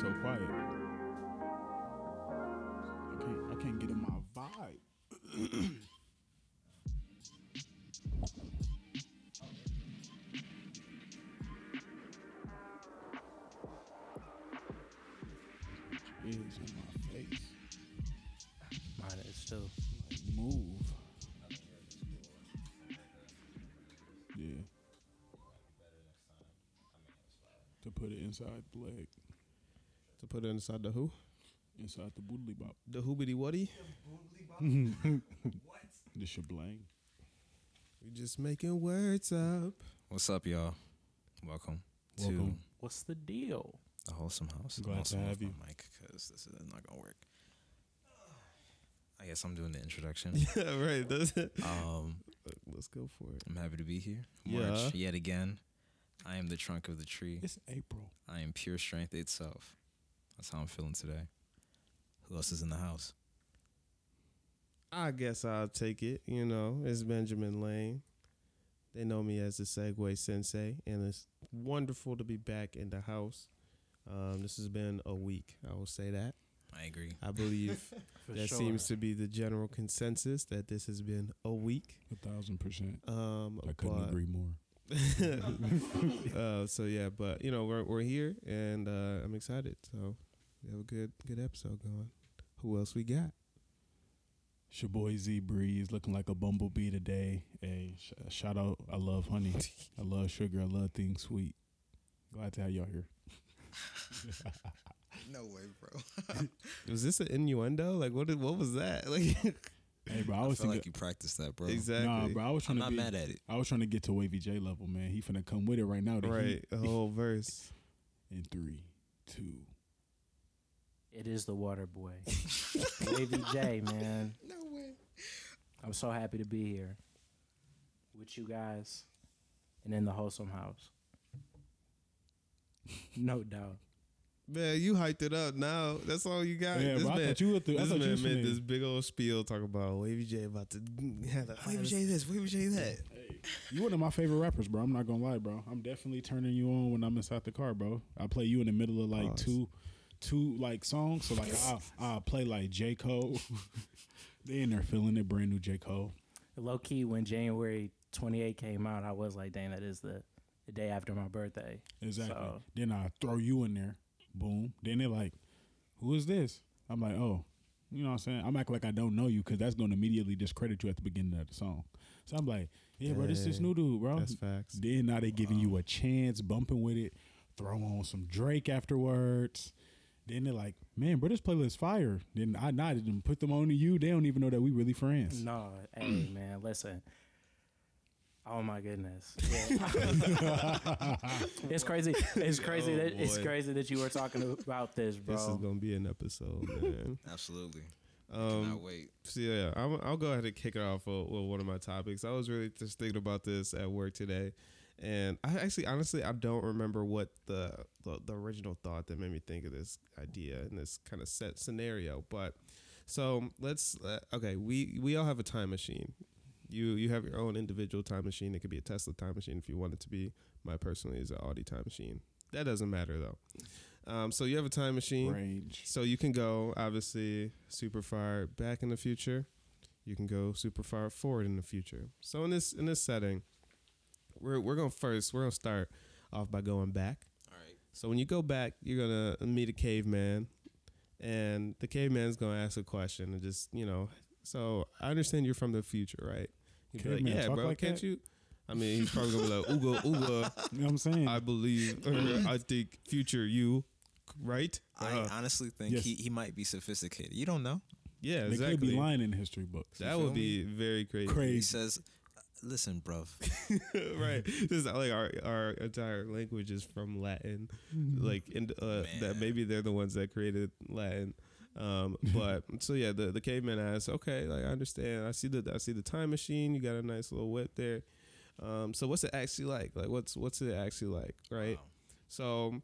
so quiet? I can't. I can't get in my vibe. is in my face. Mine is too. Like, move. Yeah. To put it inside the leg, put it inside the who? inside the boodly bop, The hoobity whatty? the shablang. We just making words up. What's up, y'all? Welcome, Welcome. to What's the deal? the Wholesome House. Glad I'm also to have you. my mic because this is not gonna work. I guess I'm doing the introduction. yeah, right. That's it. um, Let's go for it. I'm happy to be here. Yeah. March yet again. I am the trunk of the tree. It's April. I am pure strength itself. That's how I'm feeling today. Who else is in the house? I guess I'll take it. You know, it's Benjamin Lane. They know me as the Segway Sensei, and it's wonderful to be back in the house. Um, this has been a week. I will say that. I agree. I believe that sure. seems to be the general consensus that this has been a week. A thousand percent. Um, I couldn't but- agree more. uh, so yeah, but you know we're we're here and uh, I'm excited. So we have a good good episode going. Who else we got? It's your boy Z Breeze looking like a bumblebee today. Hey, sh- shout out. I love honey. I love sugar. I love things sweet. Glad to have y'all here. No way, bro. Was this an innuendo? Like what? Did, what was that? Like Hey, bro, I I was feel like thinking. you practiced that, bro. exactly. Nah, bro, I was trying I'm to not be, mad at it. I was trying to get to Wavy J level, man. He finna come with it right now. The Right, heat. a whole verse. In three, two. It is the water boy. Wavy J, man. No way. I'm so happy to be here with you guys and in the wholesome house. No doubt. Man, you hyped it up. Now that's all you got. Yeah, this bro, I thought you were through- I this thought you man made this big old spiel talking about Wavy J about to have a Wavy J this, Wavy J that. You one of my favorite rappers, bro. I'm not gonna lie, bro. I'm definitely turning you on when I'm inside the car, bro. I play you in the middle of like Pause. two, two like songs. So like I'll, I'll play like J Cole. they in there feeling it, brand new J Cole. Low key, when January 28 came out, I was like, dang, that is the, the day after my birthday. Exactly. So- Then I throw you in there, boom. Then they're like, "Who is this?" I'm like, "Oh." You know what I'm saying? I'm acting like I don't know you because that's going to immediately discredit you at the beginning of the song. So I'm like, yeah, bro, this this Dang. new dude, bro. That's facts. Then now they giving you a chance, bumping with it, throw on some Drake afterwards. Then they're like, man, bro, this playlist fire. Then I nodded and put them on to you. They don't even know that we really friends. No, hey, man, listen. Oh my goodness. Yeah. it's crazy. It's crazy Oh, that it's boy. crazy that you were talking about this, bro. This is gonna be an episode, man. Absolutely. Um, Cannot wait. So yeah, I'm, I'll go ahead and kick it off with, with one of my topics. I was really just thinking about this at work today, and I actually, honestly, I don't remember what the the, the original thought that made me think of this idea and this kind of set scenario. But so let's uh, okay, we we all have a time machine. You you have your own individual time machine. It could be a Tesla time machine if you want it to be. My personally is an Audi time machine. That doesn't matter though. Um, so you have a time machine. Range. So you can go obviously super far back in the future. You can go super far forward in the future. So in this in this setting, we're we're gonna first. We're gonna start off by going back. All right. So when you go back, you're gonna meet a caveman, and the caveman's gonna ask a question and just you know. So I understand you're from the future, right? He'd be like, Caveman yeah, talk bro. like can't that? you? I mean, he's probably gonna be like, ooga ooga. You know what I'm saying? I believe, I think future you, right? I Uh, honestly think yes. he, he might be sophisticated. You don't know. yeah, they exactly. could be lying in history books. That feel would be very crazy. He Crazy. says, "Listen, bruv, right. This is like our our entire language is from Latin. Like and uh, that maybe they're the ones that created Latin. Um, but so yeah, the the caveman asks, okay, like I understand. I see the I see the time machine. You got a nice little whip there. Um, so what's it actually like? Like what's what's it actually like? Right. Wow. So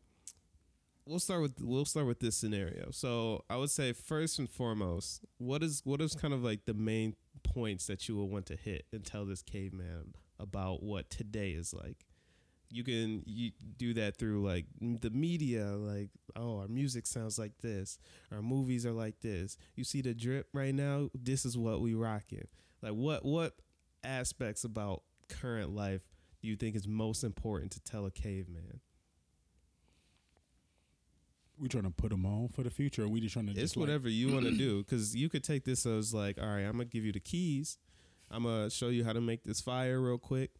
we'll start with we'll start with this scenario. So I would say first and foremost, what is what is kind of like the main points that you will want to hit and tell this caveman about what today is like? you can you do that through like the media like oh our music sounds like this our movies are like this you see the drip right now this is what we rocking like what what aspects about current life do you think is most important to tell a caveman We trying to put them on for the future. Or we just trying to it's just like, whatever you want to do because you could take this as like all right i'm gonna give you the keys i'm gonna show you how to make this fire real quick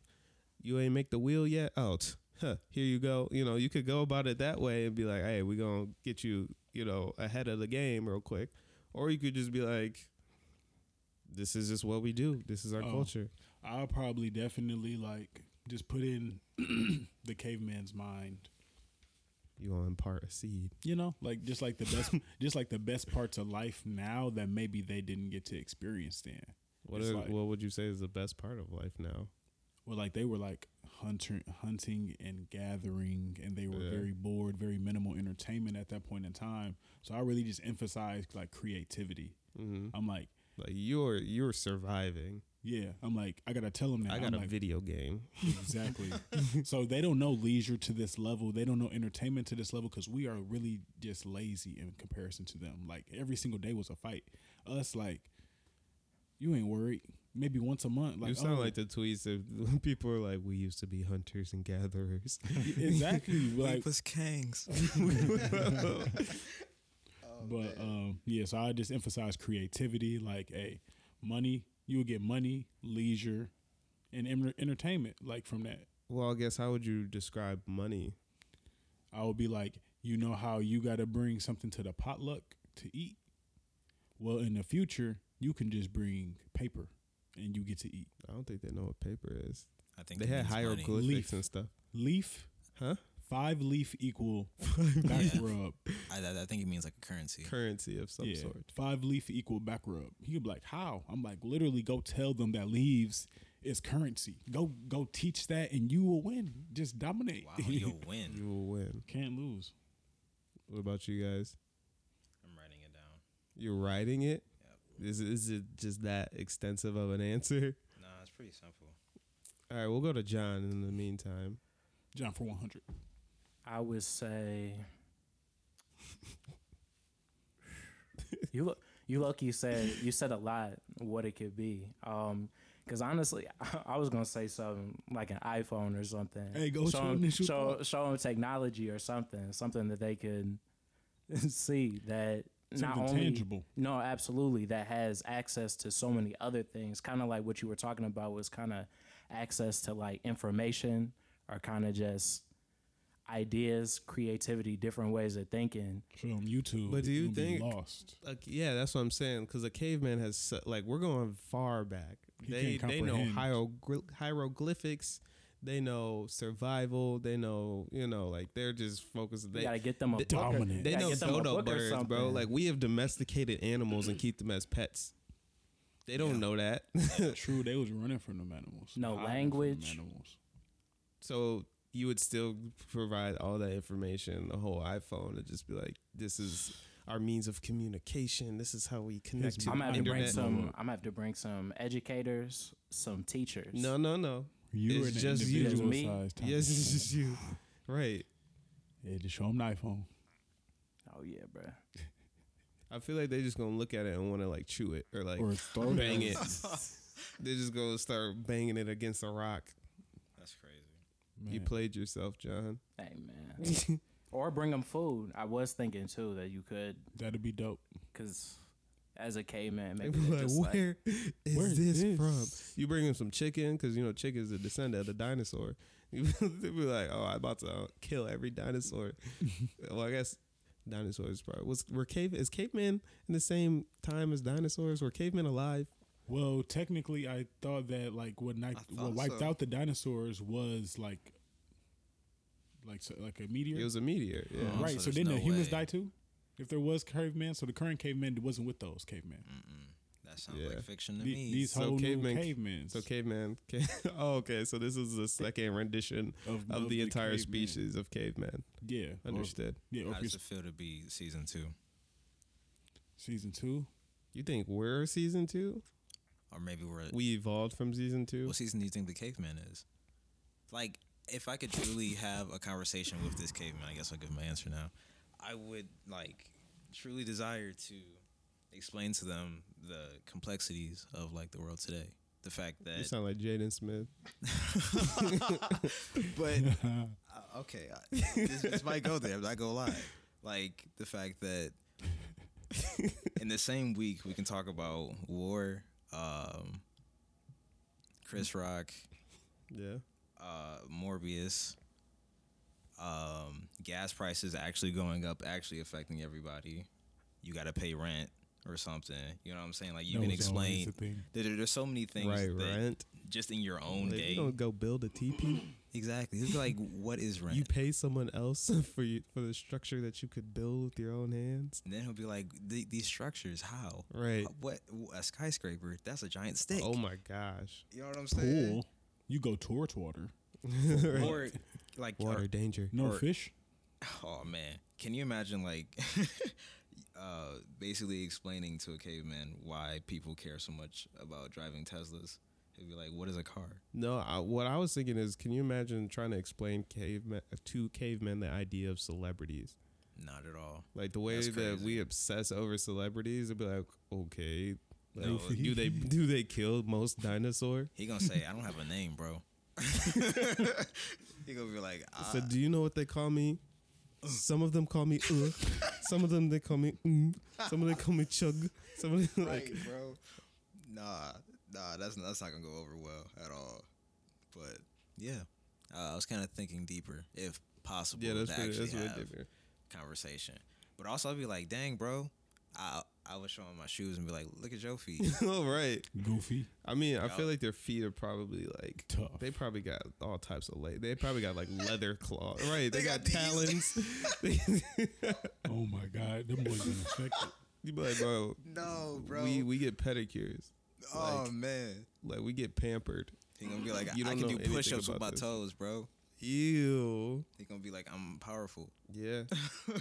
you ain't make the wheel yet oh t- huh, here you go you know you could go about it that way and be like hey we gonna get you you know ahead of the game real quick or you could just be like this is just what we do this is our Oh. culture I'll probably definitely like just put in the caveman's mind. You gonna impart a seed You know, like just like the best, just like the best parts of life now that maybe they didn't get to experience then. what, are, like- what would you say is the best part of life now Well, like they were like hunter, hunting and gathering, and they were Yeah. very bored, very minimal entertainment at that point in time. So I really just emphasized like creativity. hmm I'm like, like you're you're surviving yeah, I'm like, I gotta tell them that. i I'm got a like, video game Exactly. so they don't know leisure to this level. They don't know entertainment to this level because we are really just lazy in comparison to them. Like every single day was a fight. Us like, you ain't worried. Maybe once a month. Like you sound oh, like the tweets that when people are like, "We used to be hunters and gatherers." exactly. like, was Kangs. but um, yeah. So I just emphasize creativity. Like, hey, money. You would get money, leisure, and em- entertainment. Like from that. well, I guess how would you describe money? I would be like, you know how you got to bring something to the potluck to eat? Well, in the future, you can just bring paper and you get to eat. I don't think they know what paper is. I think They had means money. hieroglyphics and stuff, Leaf, huh? Five leaf equal back rub. I, I- I think it means like a currency. Currency of some yeah, sort. five leaf equal back rub. He could be like, how? I'm like, literally go tell them that leaves is currency. Go go teach that and you will win. Just dominate. Wow, you'll win. You will win. Can't lose. What about you guys? I'm writing it down. You're writing it. Yep. Is is it just that extensive of an answer? Nah, it's pretty simple. All right, we'll go to John in the meantime. John for 100. I would say you look you lucky you said you said a lot what it could be. Um because honestly, I, was gonna say something like an iPhone or something. Hey, go show 'em 'em- initial show, show 'em technology or something, something that they could see that not only tangible. no, absolutely. That has access to so many other things. Kind of like what you were talking about was kind of access to like information or kind of just ideas, creativity, different ways of thinking. Show them YouTube. But do you think- lost? Like, yeah, that's what I'm saying. Because a caveman has like we're going far back. He they they know comprehend. hieroglyphics. They know survival. They know you know like they're just focused. You They gotta get them a they- book. dominant. you they know get them a dodo birds, bro. Like we have domesticated animals and keep them as pets. They don't Yeah. know that. True, they was running from them animals. No hiding language. Animals. so you would still provide all that information, the whole iPhone, and just be like, "This is our means of communication. This is how we connect to I'm the gonna have to bring some. I'm gonna have to bring some educators, some teachers. No, no, no. You It's are just you. individual Me? size. Yes, it's just you. Right. Yeah, just show them the iPhone. Oh yeah, bro. I feel like they're just gonna look at it and want to like chew it or like or throw bang them. it. They're just gonna start banging it against a rock. That's crazy. You played yourself, John. Hey man. or bring them food. I was thinking too that you could, That'd be dope. cause as a caveman, They maybe like, just like, where is Where is this, this? from? You bring them some chicken because you know chicken is a descendant of the dinosaur. They'd be like, oh, I'm about to uh, kill every dinosaur. well, I guess dinosaurs probably was were cave is cavemen in the same time as dinosaurs? Were cavemen alive? Well, technically, I thought that like what night, I what wiped so. out the dinosaurs was like, like so, like a meteor. It was a meteor. Yeah. Oh, right. so So, didn't no the humans way. die too? If there was cavemen, so the current caveman wasn't with those cavemen. Mm-mm. That sounds Yeah. like fiction to The- me. these So whole cavemen- new cavemen. So caveman. Ca- oh, okay. So this is the second rendition of, of the entire cavemen. species of caveman. Yeah, or- Understood. yeah, or How does it feel to be season two, season two. You think we're season two? Or maybe we're We evolved from season two. what season do you think the caveman is? Like if I could truly have a conversation with this caveman, I guess I'll give my answer now. I would like truly desire to explain to them the complexities of like the world today. The fact that You that, sound like Jaden Smith. but uh, okay, I, this, this might go there. I'm not gonna lie. Like the fact that in the same week we can talk about war, um, Chris Rock, Yeah. uh, Morbius, um, gas prices actually going up, actually affecting everybody. You got to pay rent or something. You know what I'm saying? Like you That can explain. There, there's so many things Right, that rent. just in your own Like, day. you don't go build a teepee. Exactly. It's like, what is rent? You pay someone else for you for the structure that you could build with your own hands. and then he'll be like, these structures, how? Right. What? A skyscraper? That's a giant stick. Oh my gosh. You know what I'm saying? Pool. You go towards water. Right. Or like, Water or- danger. No Or- fish. Oh man, can you imagine like uh, basically explaining to a caveman why people care so much about driving Teslas? He'd be like, "What is a car?" No, I, what I was thinking is, can you imagine trying to explain cavemen to cavemen the idea of celebrities? Not at all. Like the way that we obsess over celebrities, it'd be like, okay, like, No, do they do they kill most dinosaur? He gonna say, "I don't have a name, bro." he gonna be like, So "Ah, do you know what they call me? Some of them call me uh, some of them they call me mm, some of them call me chug, some of them like right, bro." Nah, nah, that's that's not gonna go over well at all. But yeah, uh, I was kind of thinking deeper, if possible, yeah, that's to pretty, actually that's have different. conversation. But also, I'd be like, "Dang, bro." I I would show him my shoes and be like, "Look at your feet." All right. Goofy. I mean, I feel like their feet are probably like Tough. They probably got all types of la- They probably got like leather claws. Right. They, They got, got talons. Oh my god, them boys been infected. you be like, bro, no, bro. we we get pedicures. Oh like- man, Like we get pampered. he gonna be like, You "I don't can do push-ups with my this. toes, bro." Ew. He gonna be like, "I'm powerful." Yeah.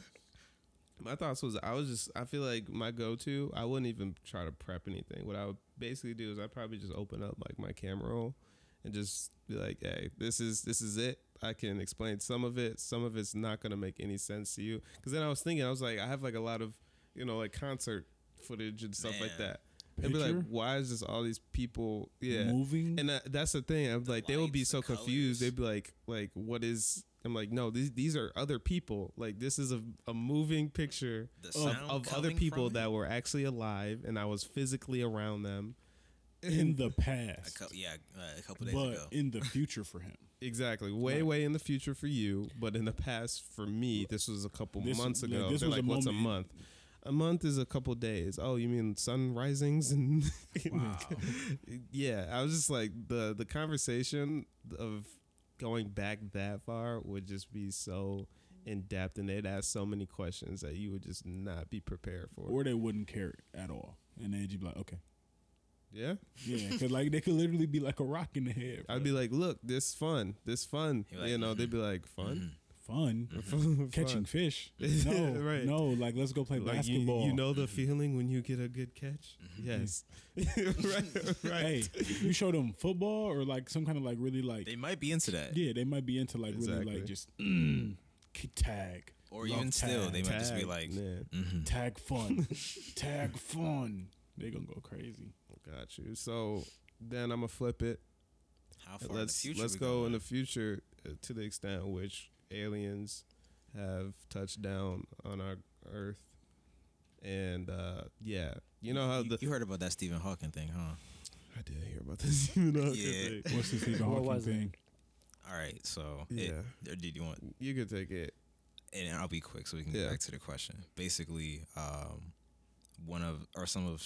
my thoughts was I was just I feel like my go to I wouldn't even try to prep anything. What I would basically do is I'd probably just open up like my camera roll and just be like, hey, this is this is it. I can explain some of it. Some of it's not gonna make any sense to you. Because then I was thinking, I was like, I have like a lot of you know like concert footage and stuff like that. They'd be like, why is this all these people? Yeah, Moving. and that, that's the thing. I'm The like, they would be so the confused. colors. They'd be like, like, what is? I'm like, no, these these are other people. Like, this is a, a moving picture of, of other people that were actually alive, and I was physically around them. in the past. A past, yeah, uh, a couple days but ago. in the future for him. Exactly, way Right. way in the future for you, but in the past for me, this was a couple This- months yeah, ago. this They're was a like, what's a month? A month is a couple days. Oh, you mean sun risings and Wow. yeah, I was just like the the conversation of going back that far would just be so in depth, and they'd ask so many questions that you would just not be prepared for. or they wouldn't care at all, and then you'd be like, okay, yeah, yeah, because like they could literally be like a rock in the head. I'd be like, look, this fun, this fun. You're like, you know, they'd mhm. be like, fun, fun, Fun. catching fish. No, Right. no, like let's go play Like basketball. you know the feeling when you get a good catch. Yes, right, right. hey, you show them football or like some kind of like really like They might be into that, yeah, they might be into like really like just mm, kick tag or Love even still, tag. they might just be Tag, like, man. mhm. tag fun, tag fun. They gonna go crazy. Got you. So then I'm gonna flip it. "How far let's in the future let's we go going? in the future uh, to the extent which aliens have touched down on our Earth, and uh, yeah, you know how the you heard about that Stephen Hawking thing, huh? I did hear about this. you know, Yeah. What's the Stephen What Hawking was it? thing? All right, so Yeah. it, or did you want? you could take it. And I'll be quick so we can Yeah. get back to the question. Basically, um, one of or some of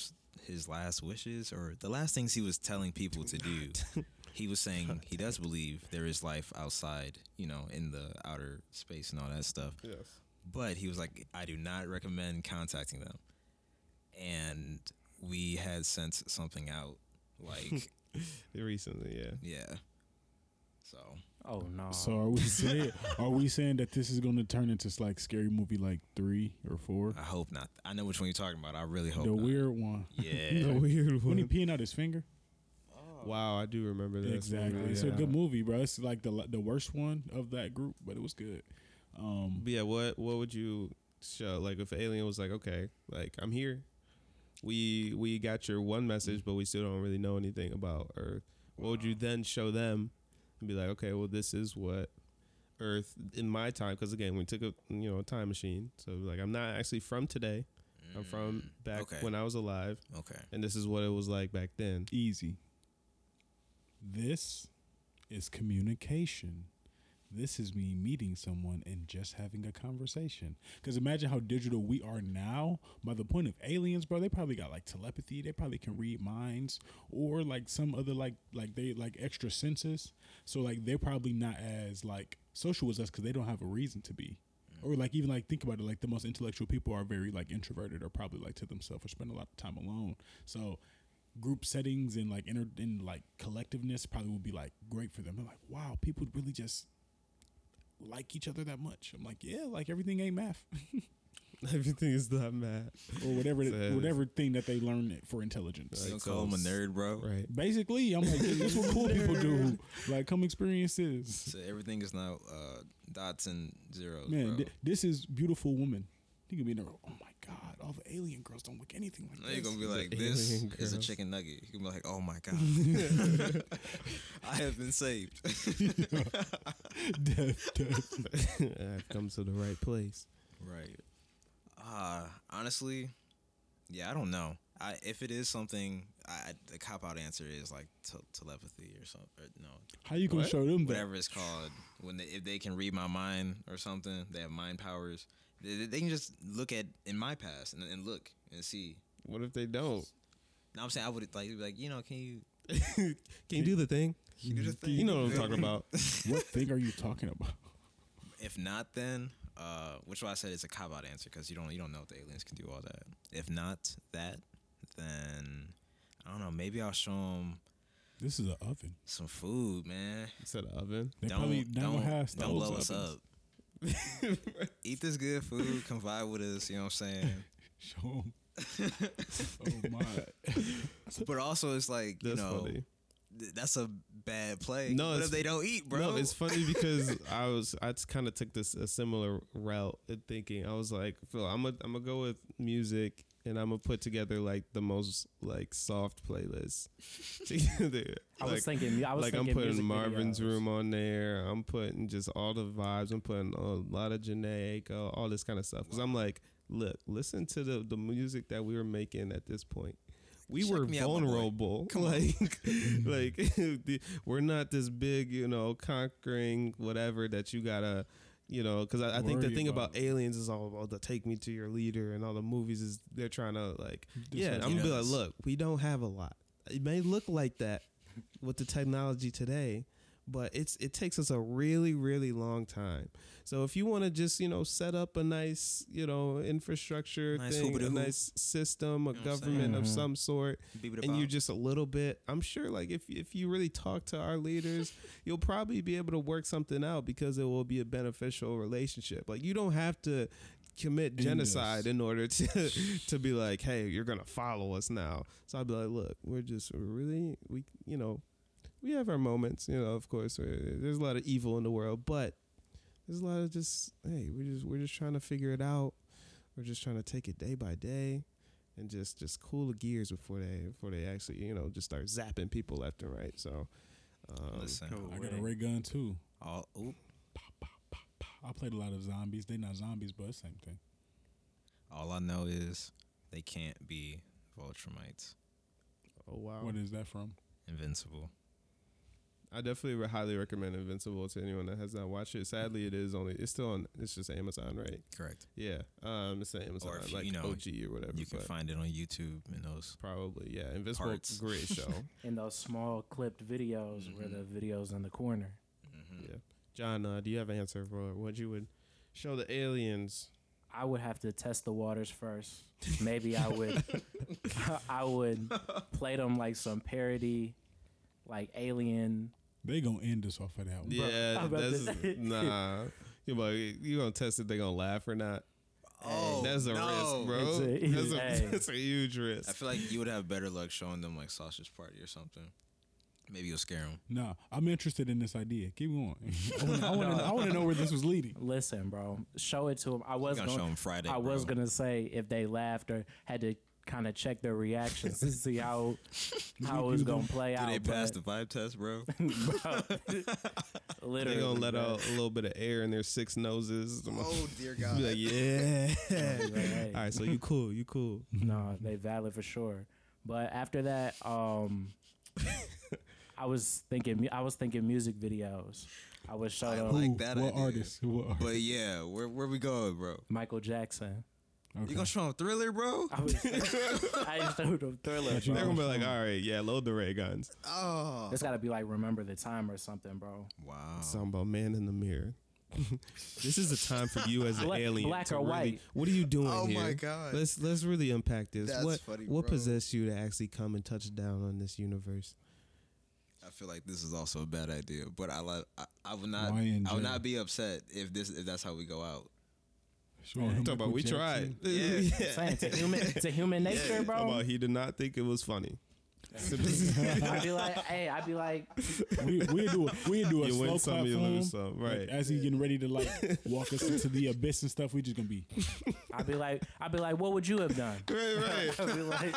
his last wishes or the last things he was telling people to do. He was saying he does believe there is life outside, you know, in the outer space and all that stuff. Yes. But he was like, I do not recommend contacting them. And we had sent something out, like, Recently, yeah. yeah. So Oh no. So are we saying are we saying that this is gonna turn into like scary movie like three or four? I hope not. I know which one you're talking about. I really hope the not. weird one. Yeah. The weird one. When he peeing out his finger? Wow, I do remember that. Exactly. movie, It's yeah. a good movie, bro. It's like the the worst one of that group, but it was good. Um, But yeah, what what would you show? Like if Alien was like, okay, like I'm here. We we got your one message, but we still don't really know anything about Earth. What would you then show them and be like, okay, well this is what Earth in my time? Because again, we took a you know a time machine, so like I'm not actually from today. I'm from back okay. when I was alive, Okay. and this is what it was like back then. easy. This is communication. This is me meeting someone and just having a conversation. Because imagine how digital we are now. By the point of aliens, bro, they probably got like telepathy. They probably can read minds or like some other like like they like extra senses. So like they're probably not as like social as us because they don't have a reason to be. Mm. Or like even like think about it, like the most intellectual people are very like introverted or probably like to themselves or spend a lot of time alone. So group settings and like inter and like collectiveness probably would be like great for them. They're like, wow, people really just like each other that much. I'm like, yeah, like everything ain't math Everything is not math, or whatever Says- whatever thing that they learn it for intelligence. You Like don't call him a nerd, bro. right? Basically, I'm like, that's what cool people do. Like, come experience this. So everything is now uh, dots and zeros, Man, bro. th- this is beautiful woman. You can be there. Oh my god, all the alien girls don't look anything like Now this. you're gonna be The like, this alien is a chicken nugget. You can be like, oh my god, I have been saved. death, death. I've come to the right place. right. Uh honestly, yeah, I don't know. I if it is something, I the cop out answer is like te- telepathy or something. Or no, How you gonna What? show them that? whatever it's called. When they, if they can read my mind or something, they have mind powers. They, they can just look at in my past and, and look and see. What if they don't? Now I'm saying I would like be like, you know, can you, Can you do the thing? you do the thing? You know what I'm talking about. What thing are you talking about? If not, then uh, which why I said it's a cop out answer because you don't you don't know if the aliens can do all that. If not that, then I don't know. Maybe I'll show them This is an oven. some food, man. Instead of oven. They don't probably don't, don't, have don't stoves blow us ovens. up. Eat this good food. Come vibe with us. You know what I'm saying? Show them. oh my! but also, it's like you That's know, funny. th- that's a bad play. No, what if they don't eat, bro? No, it's funny because I was I kind of took this a similar route in thinking. I was like, Phil, I'm gonna I'm gonna go with music and I'm gonna put together like the most like soft playlist together. I like, was thinking. I was thinking, like I'm putting music Marvin's videos. Room on there. I'm putting just all the vibes. I'm putting a lot of Jhené Aiko, all this kind of stuff. Because I'm like, look, listen to the the music that we were making at this point. We Check were me out, vulnerable. Like, like the, we're not this big, you know, conquering whatever that you gotta. You know, because I, I think the thing about. about. aliens is all about the take me to your leader and all the movies is they're trying to like yeah, I'm gonna be like, look, we don't have a lot. It may look like that with the technology today, but it's it takes us a really really long time. So if you want to just you know set up a nice you know infrastructure Nice thing, a nice system, a You know government of saying? some sort, Beep it and you're just a little bit, I'm sure like if if you really talk to our leaders, you'll probably be able to work something out because it will be a beneficial relationship. Like you don't have to commit mm, genocide this. in order to to be like, hey, you're gonna follow us now. So I'd be like, look, we're just really we you know we have our moments. You know, of course, we're- there's a lot of evil in the world, but there's a lot of just hey, we're just we're just trying to figure it out. We're just trying to take it day by day. And just, just cool the gears before they before they actually you know just start zapping people left and right. So, um, Listen, Cool. I got a ray gun too. all, oop, Pop, pop, pop, pop. I played a lot of zombies. They're not zombies, but same thing. all I know is they can't be Viltrumites. oh wow, What is that from? Invincible. I definitely would highly recommend Invincible to anyone that has not watched it. Sadly, it is only it's still on it's just Amazon, right? Correct. Yeah, um, it's an Amazon if you- like you know, OG or whatever. You can find it on YouTube and those. probably yeah. Invincible, Parts. great show. in those small clipped videos where Mhm. the videos in the corner. hmm yeah, John, uh, do you have an answer for what you would show the aliens? I would have to test the waters first. Maybe I would I would play them like some parody like alien They gonna end us off of that one. Yeah, I'm about to that's nah. You like you gonna test if they gonna laugh or not? Oh, that's a no. risk, bro. It's a- that's, a, hey. that's a huge risk. I feel like you would have better luck showing them like Sausage Party or something. Maybe you'll scare them. Nah, I'm interested in this idea. Keep going. I want to I wanna, I wanna know where this was leading. Listen, bro, show it to them. I was gonna gonna, show 'em Friday, I was gonna say if they laughed or had to kind of check their reactions to see how how it was gonna play Did out. they pass the but- vibe test, bro? literally, They're gonna let bro. out a little bit of air in their six noses. Oh dear Be like, yeah. Like, hey. All right, so you cool, you cool. No, they valid for sure. But after that, um, I was thinking, I was thinking music videos. I was showed I up like Who? that what idea. artist? What artist? But yeah, where where we going, bro? Michael Jackson. Okay. You gonna show him Thriller, bro? I was, I showed him Thriller. Got you. They're gonna be like, all right, yeah, load the ray guns. Oh, It's got to be like Remember the Time or something, bro. wow. Something about man in the mirror. this is a time for you as an Black- alien. black to or really- white? What are you doing here? Oh here? my God. Let's let's really unpack this. That's what funny, what bro. possessed you to actually come and touch down on this universe? I feel like this is also a bad idea, but I like I, I would not I would not be upset if this if that's how we go out. Showing him Talk about we tried. Yeah. I'm saying it's a human, it's a human nature, Talk bro. about he did not think it was funny. I'd be like, hey, I'd be like, we we do a, we do a You slow win clap some, for lose some. Like, Right. as he getting ready to like walk us into the abyss and stuff, we just gonna be. I'd be like, I'd be like, what would you have done? Right, right. I'd be like,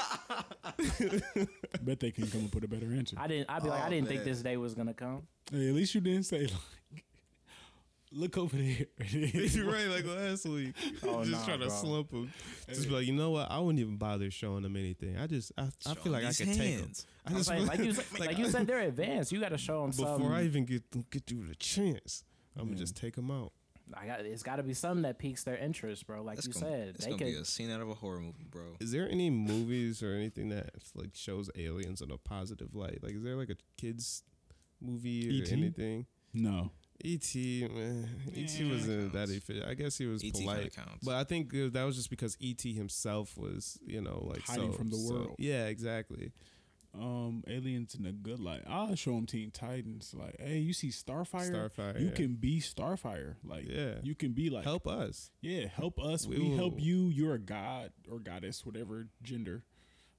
Bet they can come and put a better answer. I didn't. I'd be like, Oh, I didn't think this day was gonna come. Hey, at least you didn't say like, look over there. right, like last week. Oh, just nah, trying to bro. slump him. Just be like, you know what? I wouldn't even bother showing them anything. I just, I, I feel like I these could take them. I I'm just saying, feel like you, said- like you said, they're advanced. You got to show them something. before something. I even get get you the chance, I'm gonna just take them out. I got. It's got to be something that piques their interest, bro. Like That's you gonna, said, it's they gonna could. be a scene out of a horror movie, bro. Is there any movies or anything that like shows aliens in a positive light? Like, is there like a kids movie or E.T.? anything? no, E.T. man, E.T. Yeah, wasn't that counts. efficient. I guess he was E.T. polite, but I think that was just because E.T. himself was, you know, like Hiding so- from the so- world. Yeah, exactly. um, aliens in a good light. I'll show them Teen Titans. Like, hey, you see Starfire? Starfire, You yeah. can be Starfire. Like, Yeah. you can be like, Help us. yeah, help us. We We, help you. You're a god or goddess, whatever gender,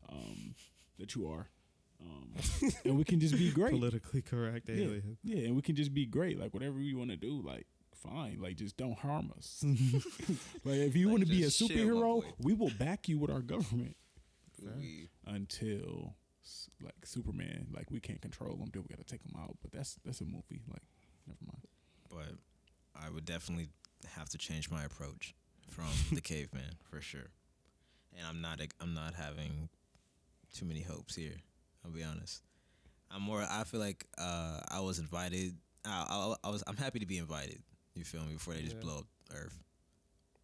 um, that you are, um, and we can just be great. Politically correct yeah, alien. yeah, and we can just be great. Like whatever we want to do, like fine. Like just don't harm us. like if you Like, want to be a just chill, my superhero, we will back you with our government We- until like Superman. Like we can't control him, then we got to take him out. But that's that's a movie. Like never mind. but I would definitely have to change my approach from the caveman for sure. And I'm not I'm not having too many hopes here. I'll be honest. I'm more. I feel like uh, I was invited. I, I, I was. I'm happy to be invited. You feel me? Before they just Yeah. blow up Earth.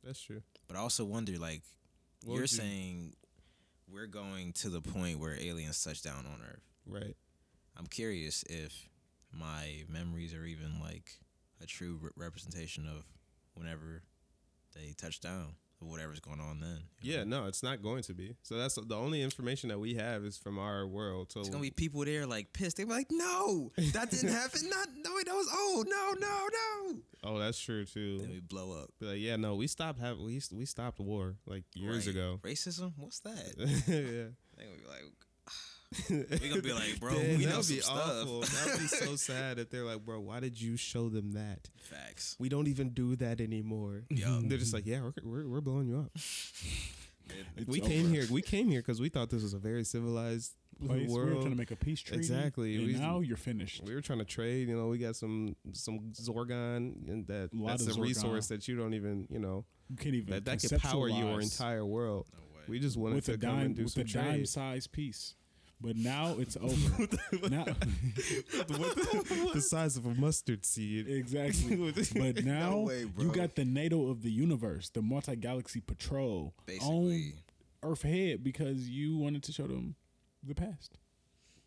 That's true. But I also wonder, like, What you're would you- saying we're going to the point where aliens touch down on Earth. Right. I'm curious if my memories are even like a true re- representation of whenever they touch down whatever's going on then. you Yeah, know? no, it's not going to be. So that's the only information that we have is from our world. So It's gonna be people there like pissed. They're like, "No, that didn't happen. Not no, that was old. No, no, no." oh, that's true too. Then we blow up. Be like, yeah, no, we stopped having we we stopped war like years Right. ago. Racism? What's that? yeah. They gonna be like, we gonna be like, bro, Damn, we that know would some be stuff. awful. That would be so sad if they're like, bro, why did you show them that? Facts. We don't even do that anymore. Yeah, They're just like, yeah, we're, we're, we're blowing you up. It's we over. came here. We came here because we thought this was a very civilized Place. We were trying to make a peace treaty. Exactly. And We- now you're finished. we were trying to trade. You know, we got some some Zorgon, and that A lot that's of a resource that you don't even you know You can't even that that could power your entire world. No way. We just wanted with to a come dime and do with some a dime trade. size piece. But now it's over. now, the size of a mustard seed. exactly. But now way, you got the NATO of the universe, the multi galaxy patrol, on Earth head because you wanted to show them the past.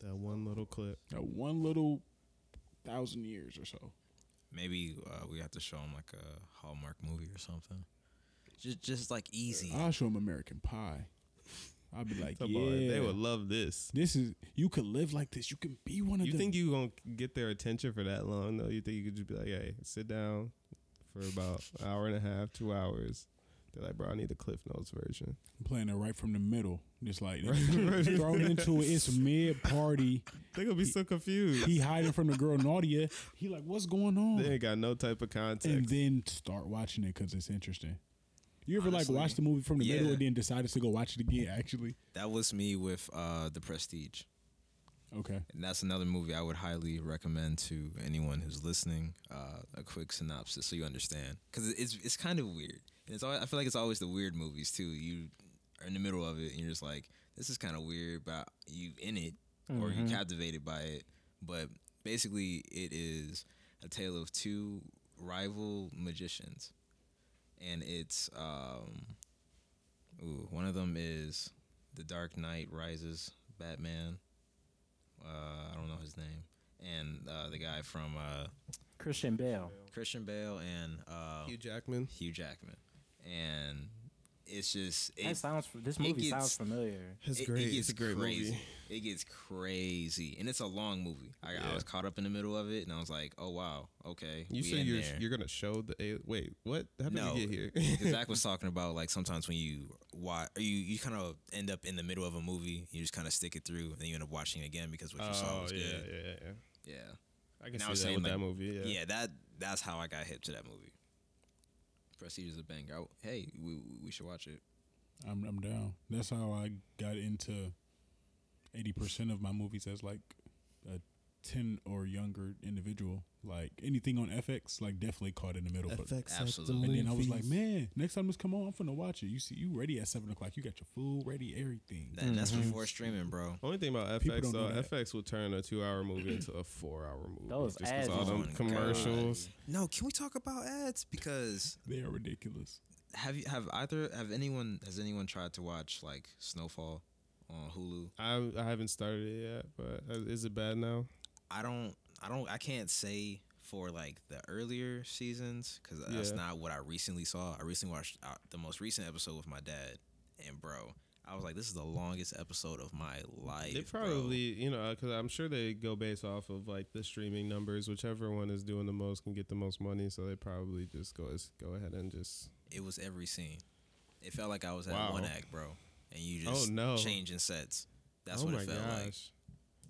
That one little clip. That one little thousand years or so. maybe uh, we have to show them like a Hallmark movie or something. Just, just like easy. I'll show them American Pie. I'll be like, Talk yeah. They would love this. this is you could live like this. You can be one of You them. think you gonna get their attention for that long though? You think you could just be like, hey, sit down for about an hour and a half, two hours. They're like, bro, I need the Cliff Notes version. I'm playing it right from the middle. Just like thrown into it. It's mid party. They're gonna be so confused. He hiding from the girl Nadia. He like, what's going on? They ain't got no type of context. and then start watching it because it's interesting. You ever Honestly, like watch the movie from the middle and then decided to go watch it again? Actually, That was me with uh, The Prestige. okay. And that's another movie I would highly recommend to anyone who's listening. Uh, a quick synopsis so you understand, because it's it's kind of weird. And it's always, I feel like it's always the weird movies too. You are in the middle of it and you're just like, this is kind of weird, but you in it or you captivated by it. But basically, it is a tale of two rival magicians, and it's um, ooh, one of them is the Dark Knight Rises Batman uh, I don't know his name, and uh, the guy from uh, Christian Bale. Christian Bale and uh, Hugh Jackman. Hugh Jackman, and it's just it, that sounds. This movie gets- sounds familiar. It's it, great. It gets it's a great crazy. movie. It gets crazy, and it's a long movie. I, I was caught up in the middle of it, and I was like, "Oh wow, okay." You said you're there. you're gonna show the a- wait what? How did No, we get here? Zach was talking about like sometimes when you watch, or you you kind of end up in the middle of a movie, you just kind of stick it through, and then you end up watching it again because what you saw oh was yeah, good. yeah, yeah, Yeah, Yeah. I can And I see was that saying, with that movie. Yeah. yeah, that that's how I got hip to that movie. Prestige is a banger. I- hey, we we should watch it. I'm I'm down. That's how I got into eighty percent of my movies as like a ten or younger individual. Like anything on FX, like definitely caught in the middle. But, FX Absolutely. and then I was like, man, next time this come on, I'm finna watch it. You see, you ready at seven o'clock? You got your food ready, everything. And that's before streaming, bro. Only thing about FX though, that. FX will turn a two-hour movie into a four-hour movie. Those just 'cause ads all is them on commercials. No, can we talk about ads? Because They are ridiculous. have you have either have anyone has anyone tried to watch like Snowfall on Hulu? I I haven't started it yet, but uh, is it bad now? I don't I don't I can't say for like the earlier seasons because that's not what I recently saw. I recently watched uh, the most recent episode with my dad, and bro, I was like, this is the longest episode of my life. They bro. probably, you know, because I'm sure they go based off of like the streaming numbers. Whichever one is doing the most can get the most money. So they probably just go go ahead and just. it was every scene. It felt like I was at Wow. one act, bro, and you just Oh, just no. changing sets. That's oh what it felt gosh. like.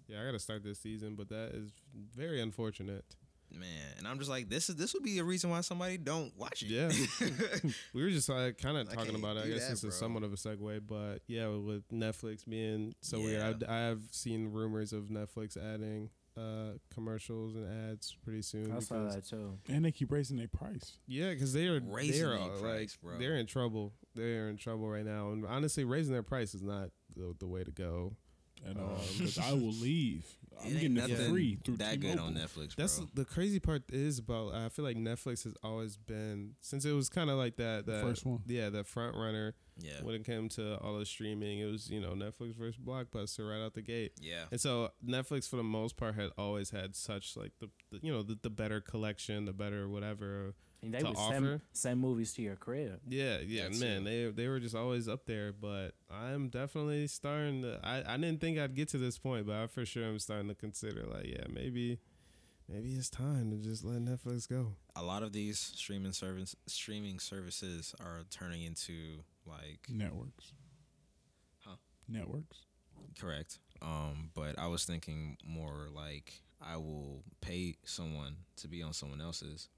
Yeah, I gotta start this season, but that is very unfortunate. man. And I'm just like, this is this would be a reason why somebody don't watch it. Yeah. We were just like kind of talking about it. I guess that, this is somewhat of a segue, but yeah, with Netflix being so Yeah. weird, I, I have seen rumors of Netflix adding uh, commercials and ads pretty soon. I saw that too. And they keep raising their price. Yeah, because they are they Raising are their price, like bro. they're in trouble. They're in trouble right now, and honestly, raising their price is not the, the way to go. At uh, all, because I will leave. I'm getting it for free through that good on T-Mobile. Netflix, That's bro. the crazy part is about. I feel like Netflix has always been since it was kind of like that. That First one. yeah, the front runner yeah, when it came to all the streaming. It was you know Netflix versus Blockbuster right out the gate. yeah. And so Netflix, for the most part, had always had such like the, the you know the, the better collection, the better whatever. And they To would send, offer? send movies to your crib. Yeah, yeah, That man, too. they they were just always up there. But I'm definitely starting to. I I didn't think I'd get to this point, but I for sure am starting to consider like, yeah, maybe, maybe it's time to just let Netflix go. A lot of these streaming service streaming services are turning into like Networks. Huh? Networks. correct. Um, but I was thinking more like I will pay someone to be on someone else's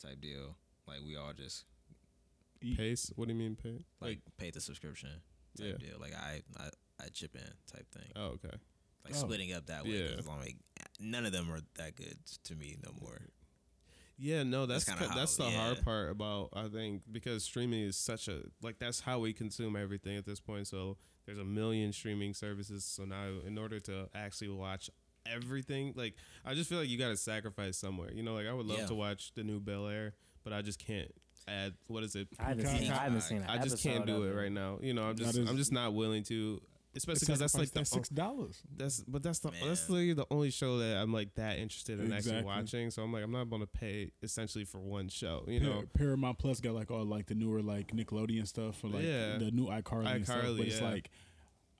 type deal. Like we all just Eat. Pace? What do you mean pay? like pay the subscription type Yeah. deal. Like I, I I chip in type thing. Oh, okay. Like Oh. splitting up that way. 'cause Yeah. it's like none of them are that good to me no more. Yeah, no, that's That's that's, kinda that's how- the hard part about I think because streaming is such a like that's how we consume everything at this point. So there's a million streaming services. So now in order to actually watch everything, like I just feel like you got to sacrifice somewhere. You know, like I would love Yeah. to watch the new Bel Air, but I just can't add what is it? I haven't seen. I haven't seen. I just can't do it right now. You know, I'm just That is- I'm just not willing to. Especially because that's like the that's six dollars. that's but that's the Man. that's literally the only show that I'm like that interested in Exactly. actually watching. So I'm like I'm not going to pay essentially for one show. You know, Paramount Plus got like all like the newer like Nickelodeon stuff or like Yeah. the new iCarly, and stuff. iCarly, But it's yeah. like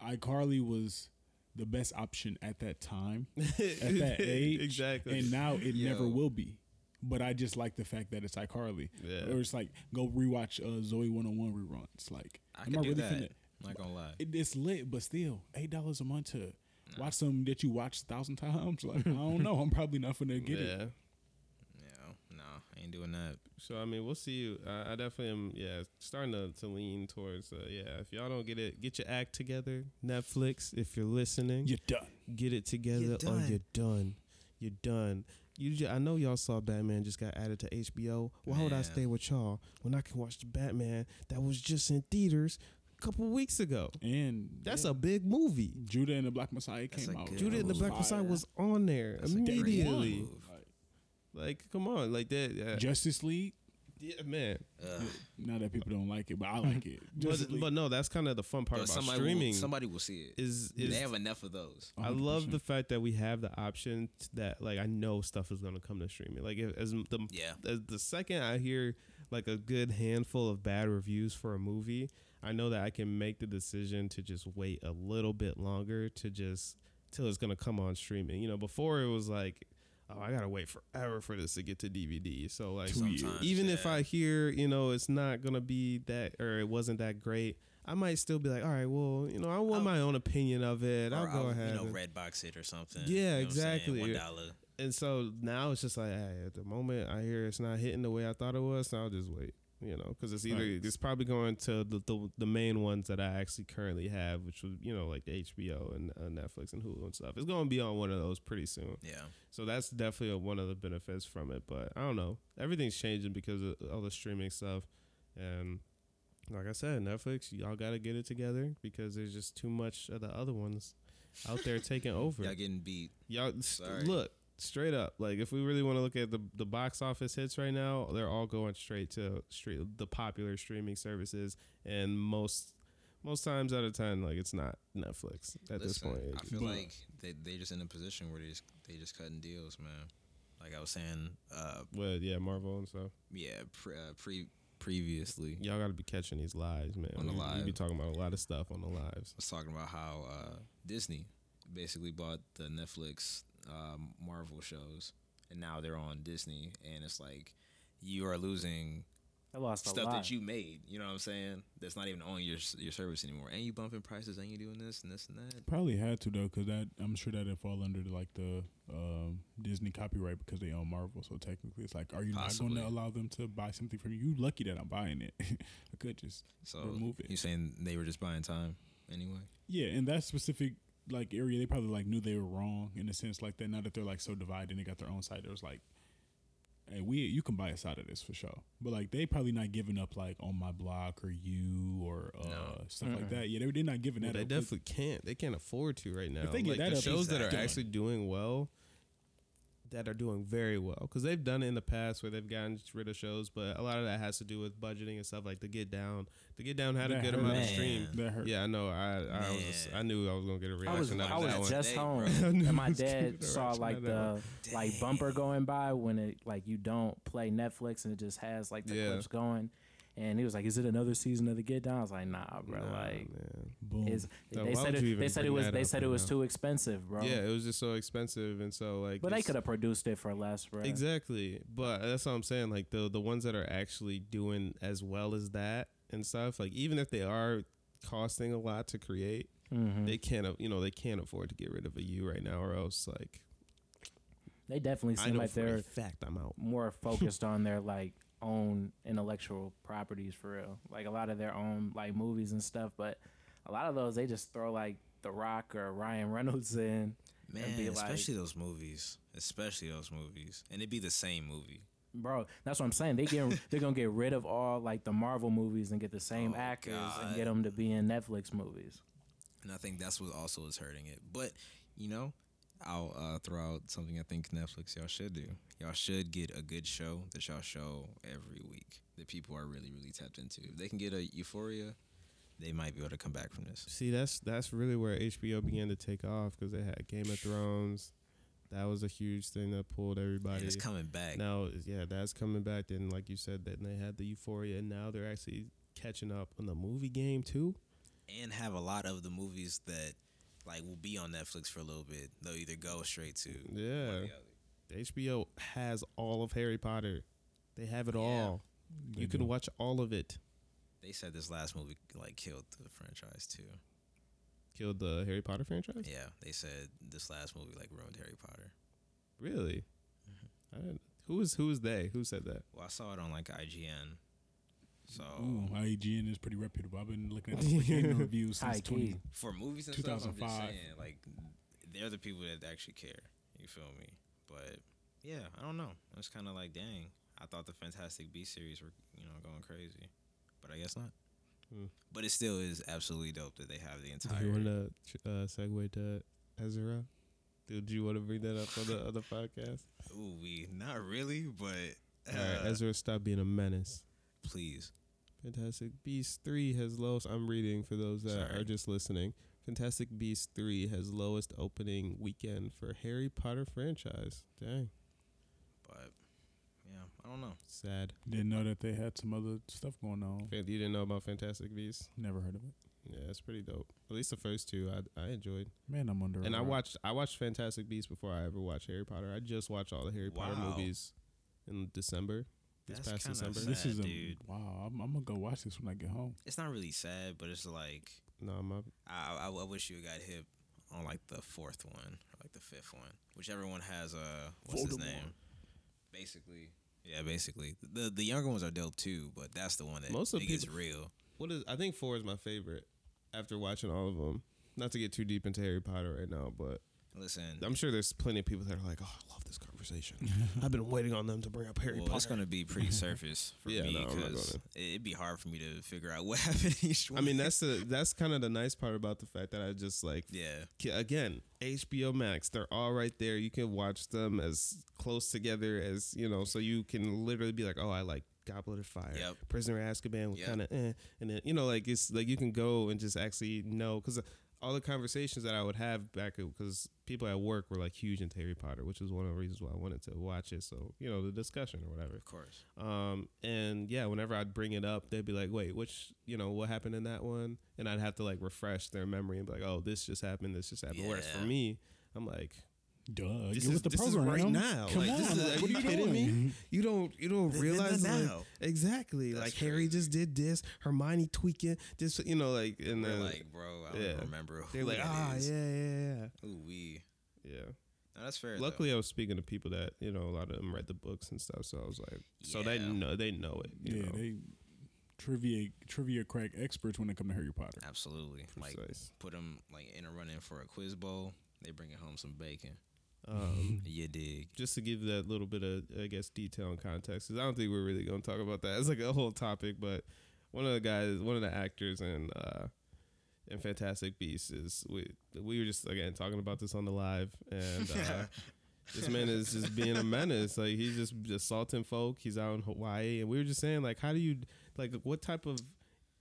iCarly was the best option at that time, at that age, exactly. and now it never will be. But I just like the fact that it's iCarly. Yeah. Or it's like go rewatch uh, Zoey 101 reruns. Like, I am I really that. finna? Not gonna lie. It, it's lit, but still, eight dollars a month to watch something that you watched a thousand times. Like I don't know, I'm probably not gonna get it. yeah. No, I ain't doing that. So I mean, we'll see you. I, I definitely am. Yeah, starting to, to lean towards. Uh, yeah, if y'all don't get it, get your act together. Netflix, if you're listening, You're done. get it together You're or you're done. You're done. You, ju- I know y'all saw Batman just got added to HBO. Why would I stay with y'all when I can watch the Batman that was just in theaters a couple weeks ago? And That's yeah, a big movie. Judas and the Black Messiah came out. good Judas and the Black fire. Messiah was on there That's a great immediately. Move. Like, come on, like that. Yeah, Justice League. yeah man. Ugh. Now that people don't like it, but I like it. But, but no, that's kind of the fun part Yo, about somebody streaming. Will, somebody will see it. is is they have enough of those. I love the fact that we have the option that like I know stuff is gonna come to streaming. Like if, as the Yeah. as the second I hear like a good handful of bad reviews for a movie, I know that I can make the decision to just wait a little bit longer to just till it's gonna come on streaming. You know, before it was like, oh, I gotta wait forever for this to get to DVD. So like, Two years. Sometimes, even if. I hear you know it's not gonna be that or it wasn't that great. I might still be like, all right, well, you know, I want I'll- my own opinion of it. I'll go ahead. You know, and- red box it or something. Yeah, You know what I'm saying? exactly. One dollar. and so now it's just like, hey, at the moment I hear it's not hitting the way I thought it was, so I'll just wait. You know, because it's either Right. it's probably going to the, the the main ones that I actually currently have, which was you know like the HBO and uh, Netflix and Hulu and stuff. It's going to be on one of those pretty soon. Yeah. So that's definitely a, one of the benefits from it. But I don't know, everything's changing because of all the streaming stuff, and like I said, Netflix, y'all got to get it together because there's just too much of the other ones out there taking over. Y'all getting beat. Y'all Sorry. look straight up. Like if we really want to look at the the box office hits right now, they're all going straight to straight the popular streaming services, and most most times out of ten, like it's not Netflix at this point. I feel But- like they they just in a position where they just they just cutting deals, man. Like I was saying, uh, well, yeah, Marvel and stuff. yeah, pre, uh, pre previously, Y'all got to be catching these lives, man. On the we, we be talking about a lot of stuff on the lives. I was talking about how uh, Disney basically bought the Netflix um, Marvel shows, and now they're on Disney, and it's like you are losing I lost a stuff lot. that you made. You know what I'm saying? That's not even on your your service anymore, and you bumping prices, and you doing this and this and that. Probably had to though, because that I'm sure that'd fall under like the um, Disney copyright because they own Marvel. So technically, it's like, are you Possibly. not going to allow them to buy something from you? You lucky that I'm buying it. I could just So Remove it. you saying they were just buying time anyway? yeah. and that specific like area, they probably like knew they were wrong in a sense like that. Now that they're like so divided, and they got their own side. It was like. Hey, we you can buy a side of this for sure, but like they probably not giving up like on my block or you or uh, No. stuff like that. Yeah, they they're not giving Well, that. they up. definitely can't. They can't afford to right now. If they get like that the up, shows that are actually doing well, that are doing very well, because they've done it in the past where they've gotten rid of shows, but a lot of that has to do with budgeting and stuff. Like the Get Down, the Get Down had a good hurt. amount of Man. stream. That hurt. Yeah, I know. I I was I knew I was gonna get a I was reaction out I of was that one. just Day, home, bro. I knew and my I was gonna dad saw like out of that the like bumper going by when it like you don't play Netflix and it just has like the Yeah. clips going, and he was like, "Is it another season of the Get Down?" I was like, "Nah, bro. Nah, like, man. Boom. is Now, they said it, they said it was they up said it was now? too expensive, bro. Yeah, it was just so expensive, and so like. but they could have produced it for less, bro. Exactly, but that's what I'm saying. Like the the ones that are actually doing as well as that and stuff. Like even if they are costing a lot to create, hmm they can't. You know, they can't afford to get rid of a U right now, or else like They definitely seem like they're a fact I'm out. more focused on their like own intellectual properties for real. Like a lot of their own like movies and stuff, but a lot of those they just throw like The Rock or Ryan Reynolds in. Man, be like- especially those movies, especially those movies, and it'd be the same movie. Bro, that's what I'm saying. They get they're gonna get rid of all like the Marvel movies and get the same Oh, actors and get them to be in Netflix movies. And I think that's what also is hurting it. But you know, I'll uh, throw out something I think Netflix y'all should do. Y'all should get a good show that y'all show every week that people are really really tapped into. If they can get a Euphoria, they might be able to come back from this. See, that's that's really where HBO began to take off because they had Game of Thrones. That was a huge thing that pulled everybody. And it's coming back. Now, yeah, that's coming back. Then, like you said, then they had the Euphoria, and now they're actually catching up on the movie game too. and have a lot of the movies that like will be on Netflix for a little bit. They'll either go straight to Yeah, the. HBO has all of Harry Potter. They have it Yeah. all. They you can watch all of it. They said this last movie like killed the franchise too. Killed the Harry Potter franchise. Yeah, they said this last movie like ruined Harry Potter. Really? Mm-hmm. I didn't, who was who was they? Who said that? Well, I saw it on like IGN. So Ooh, IGN is pretty reputable. I've been looking at the gaming reviews since key. 20. for movies and stuff, I'm just 2005. saying like they're the people that actually care. You feel me? But yeah, I don't know. It's kind of like dang. I thought the Fantastic Beast series were you know going crazy, but I guess not. Hmm. But it still is absolutely dope that they have the Do entire. you want to uh, segue to Ezra? Did you want to bring that up on the other podcast? Ooh, we not really, but All right, uh, Ezra, stop being a menace. Please. Fantastic Beasts 3 has lowest. I'm reading for those that Sorry. are just listening. Fantastic Beasts 3 has lowest opening weekend for Harry Potter franchise. Dang, But yeah, I don't know. sad. Didn't know that they had some other stuff going on. You didn't know about Fantastic Beasts? Never heard of it. Yeah, it's pretty dope. At least the first two, I I enjoyed. Man, I'm under. And I watched I watched Fantastic Beasts before I ever watched Harry Potter. I just watched all the Harry Potter movies in December. This That's past December. sad. This is a dude. wow. I'm, I'm gonna go watch this when I get home. It's not really sad, but it's like No, my I, I, I wish you got hit on like the fourth one or like the fifth one, whichever one has uh what's his name. Basically, yeah, basically the the younger ones are dope too, but that's the one that Most of it gets real. what is I think four is my favorite after watching all of them. Not to get too deep into Harry Potter right now, but Listen, I'm sure there's plenty of people that are like, "Oh, I love this conversation. I've been waiting on them to bring up Harry well, it's gonna be pretty surface for Yeah, me no, because gonna. it'd be hard for me to figure out what happened each one. I mean, that's the that's kind of the nice part about the fact that I just like yeah, again HBO Max. They're all right there. You can watch them as close together as you know, so you can literally be like, "Oh, I like." Goblet of Fire, Yep. Prisoner of Azkaban was Yep. kind of, eh, and then you know, like it's like you can go and just actually know because all the conversations that I would have back because people at work were like huge into Harry Potter, which was one of the reasons why I wanted to watch it. So you know, the discussion or whatever. of course. Um, and yeah, whenever I'd bring it up, they'd be like, "Wait, which you know what happened in that one?" And I'd have to like refresh their memory and be like, "Oh, this just happened. This just happened." Whereas for me, I'm like, Duh. "This get is with the this is program. right now. Come like, on. this is, are what you are you kidding me? doing? You don't you don't Th- th- realize th- like, exactly That's like Harry just did this, Hermione tweaking this, you know, like and then like, bro, I don't yeah. remember who they're like, ah, is. yeah, yeah, yeah, Ooh, we. yeah. No, that's fair. Luckily, I was speaking to people that you know a lot of them read the books and stuff, so I was like, so they know they know it. You Yeah, know? they trivia trivia crack experts when it come to Harry Potter. though. absolutely like Precise. put them like in a run in for a quiz bowl. They bringing home some bacon. Um, You dig? just to give that little bit of I guess detail and context, because I don't think we're really going to talk about that. It's like a whole topic, but one of the guys, one of the actors in uh, in Fantastic Beasts is we we were just again talking about this on the live, and uh, this man is just being a menace. Like he's just assaulting folk. He's out in Hawaii, and we were just saying like, how do you like what type of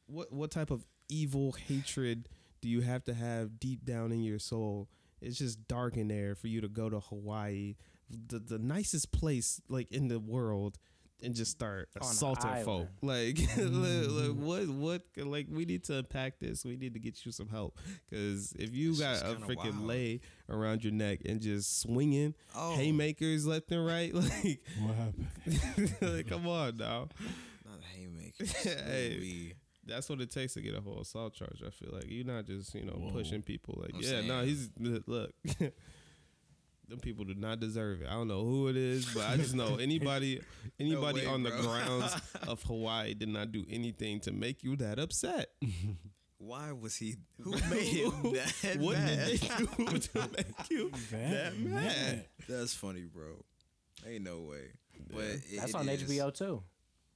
what what type of evil hatred do you have to have deep down in your soul? It's just dark in there for you to go to Hawaii, the the nicest place like in the world, and just start On assaulting folk. Like, like, like, mm-hmm. what what like we need to unpack this. We need to get you some help because if you It's got a freaking wild. lay around your neck and just swinging Oh, haymakers left and right, like, What happened? like come on now. not haymakers. Hey. Ooh, we. That's what it takes to get a whole assault charge. I feel like you're not just you know Whoa. pushing people like I'm yeah no saying. he's look. Them people do not deserve it. I don't know who it is, but I just know anybody, anybody way, on the bro. grounds of Hawaii did not do anything to make you that upset. Why was he? Who made him that what mad? did they do to make you That that mad? That's funny, bro. Ain't no way. But it, That's it on is- HBO too.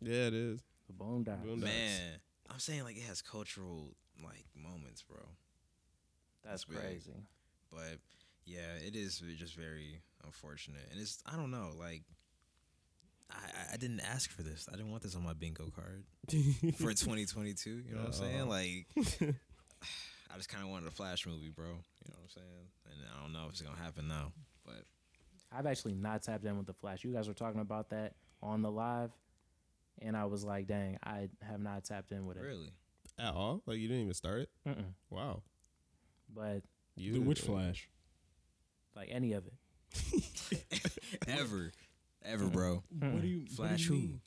Yeah, it is. The Boondocks. Boondocks. Man, I'm saying like it has cultural like moments, bro. That's crazy. But yeah, it is just very unfortunate, and it's I don't know like. I, I- didn't ask for this. I didn't want this on my bingo card for 2022. You know what I'm uh-huh. saying? Uh-uh. Like, I just kind of wanted a Flash movie, bro. You know what I'm saying? And I don't know if it's gonna happen now, but I've actually not tapped in with the Flash. You guys were talking about that on the live, and I was like, "Dang, I have not tapped in with it." really, At all? Like you didn't even start it? Mm-mm. Wow. But You The Witch Flash. like any of it, ever, ever, bro. What do you? Flash what do who? you mean?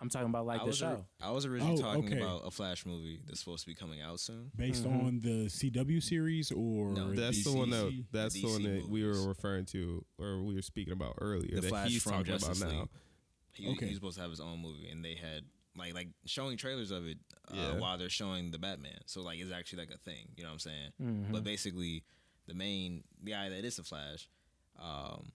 I'm talking about like I the was, or- show. I was originally Oh, talking okay. about a Flash movie that's supposed to be coming out soon. Based Mhm. on the CW series or No, That's the one that DC? that's the, DC one that we were referring to or we were speaking about earlier. The that Flash he's from talking Justice about now. League. He, Okay. He's supposed to have his own movie, and they had like like showing trailers of it uh, Yeah. while they're showing the Batman. So like it's actually like a thing. You know what I'm saying? Mhm. But basically, the main the guy that is the Flash, um,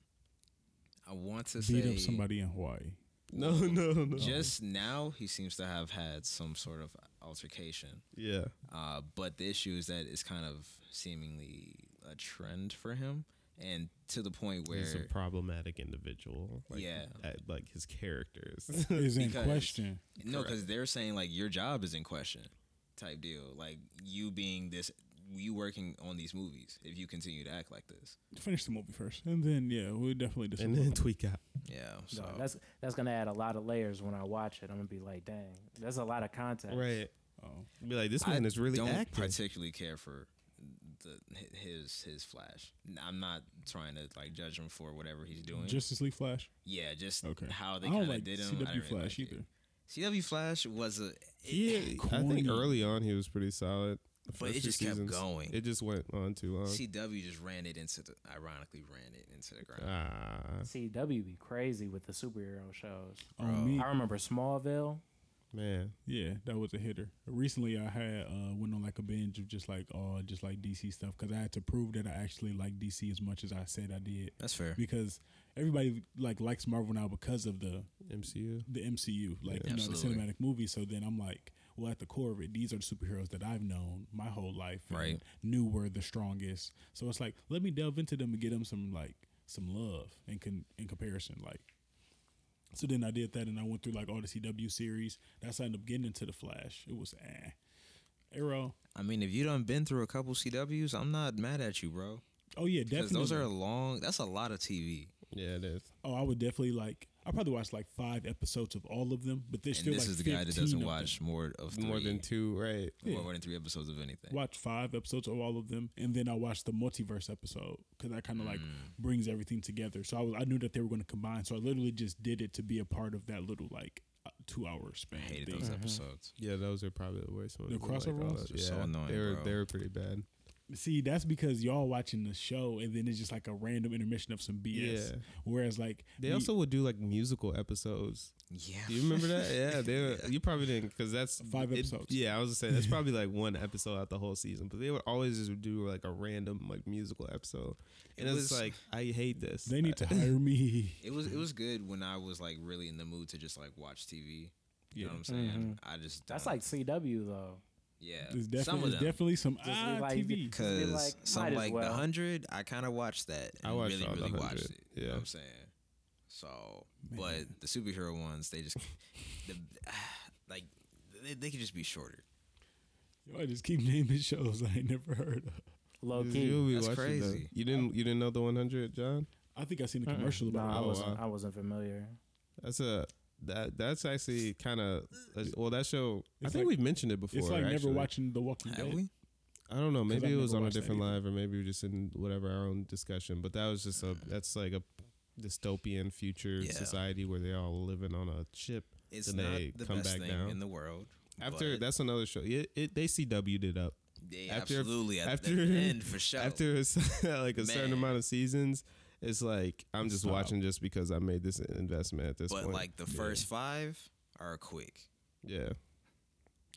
I want to beat say up somebody in Hawaii. No, no, no. Just now, he seems to have had some sort of altercation. yeah. Uh, but the issue is that it's kind of seemingly a trend for him, and to the point where He's a problematic individual. Like, Yeah. at, like his characters. Is in question. no, because they're saying like your job is in question, type deal. Like you being this, you working on these movies. If you continue to act like this, Finish the movie first, and then yeah, we'll definitely discuss. and then tweak out. yeah. So No, that's that's gonna add a lot of layers when I watch it. I'm gonna be like, dang, there's a lot of content. Right. Oh. Be like, this I man is really don't active. particularly care for the his his Flash. I'm not trying to like judge him for whatever he's doing. Justice League Flash. yeah, just Okay. how they don't kind of like did him. I CW didn't really Flash like it. either. CW Flash was a Yeah, I think early on he was pretty solid. But it few just kept seasons, going. It just went on too long. CW just ran it into the ironically ran it into the ground. ah, CW be crazy with the superhero shows. On me, I remember Smallville. Man. yeah, that was a hitter. Recently, I had uh, went on like a binge of just like uh, just like DC stuff because I had to prove that I actually like DC as much as I said I did. That's fair. Because everybody like likes Marvel now because of the MCU. the MCU, like you know the cinematic movie. So then I'm like, well, at the core of it, these are the superheroes that I've known my whole life, and Right. Knew were the strongest. So it's like, let me delve into them and get them some like some love in con- in comparison, like. So then I did that, and I went through like all the CW series. That's how I ended up getting into the Flash. It was eh. Arrow. I mean, if you done been through a couple CWs, I'm not mad at you, bro. Oh yeah, definitely. those are long. That's a lot of TV. Yeah, it is. oh, I would definitely like. I probably watched like five episodes of all of them, but there's And still this like is the guy that doesn't of watch them. more of three, More than two, right? Yeah. more than three episodes of anything. watched five episodes of all of them, and then I watched the multiverse episode because that kind of like Mm. brings everything together. So I was I knew that they were going to combine, so I literally just did it to be a part of that little like uh, two hour span. I hated thing. those episodes. Yeah, those are probably the worst ones. The I like crossover ones that. are Yeah, so annoying, They were bro. they were pretty bad. See, that's because y'all watching the show, and then it's just like a random intermission of some BS. Yeah. Whereas like They me- also would do like musical episodes. Yeah. Do you remember that? Yeah, they were, you probably didn't because that's Five it- episodes. yeah, I was gonna say that's probably like one episode out the whole season, but they would always just do like a random like musical episode, and It it's was- like I hate this. they need to hire me. It was it was good when I was like really in the mood to just like watch TV. You Yeah. know what I'm saying? Mhm. I just That's don't- like CW though. Yeah. There's some definitely, of them. definitely some Just be like- TV. Because like, some like well. the hundred, I kind of watched that. I watched really, all the really 100, watched it. You know yeah. what I'm saying? So, Man. but the superhero ones, they just, the, like, they, they could just be shorter. Yo, I just keep naming shows I ain't never heard of. Low You- key. you'll That's watching them. crazy. You didn't you didn't know the 100, John? I think I seen the commercial about I it. Oh, wasn't. wow. I wasn't familiar. That's a that that's actually kind of well that show. I think like- we've mentioned it before. It's like actually. never watching The Walking Dead. we? I don't know. Maybe it was on a different live, or maybe we were just in whatever our own discussion. But that was just a that's like a dystopian future Yeah. society where they're all living on a ship. It's Then not they the come best back thing down. in the world. After that's another show. It, it they CW'd it up they after- absolutely at, after- the end for sure. after a s- like a certain amount of seasons. It's like I'm just Stop. watching just because I made this investment at this but point. like the Yeah. first five are quick. yeah,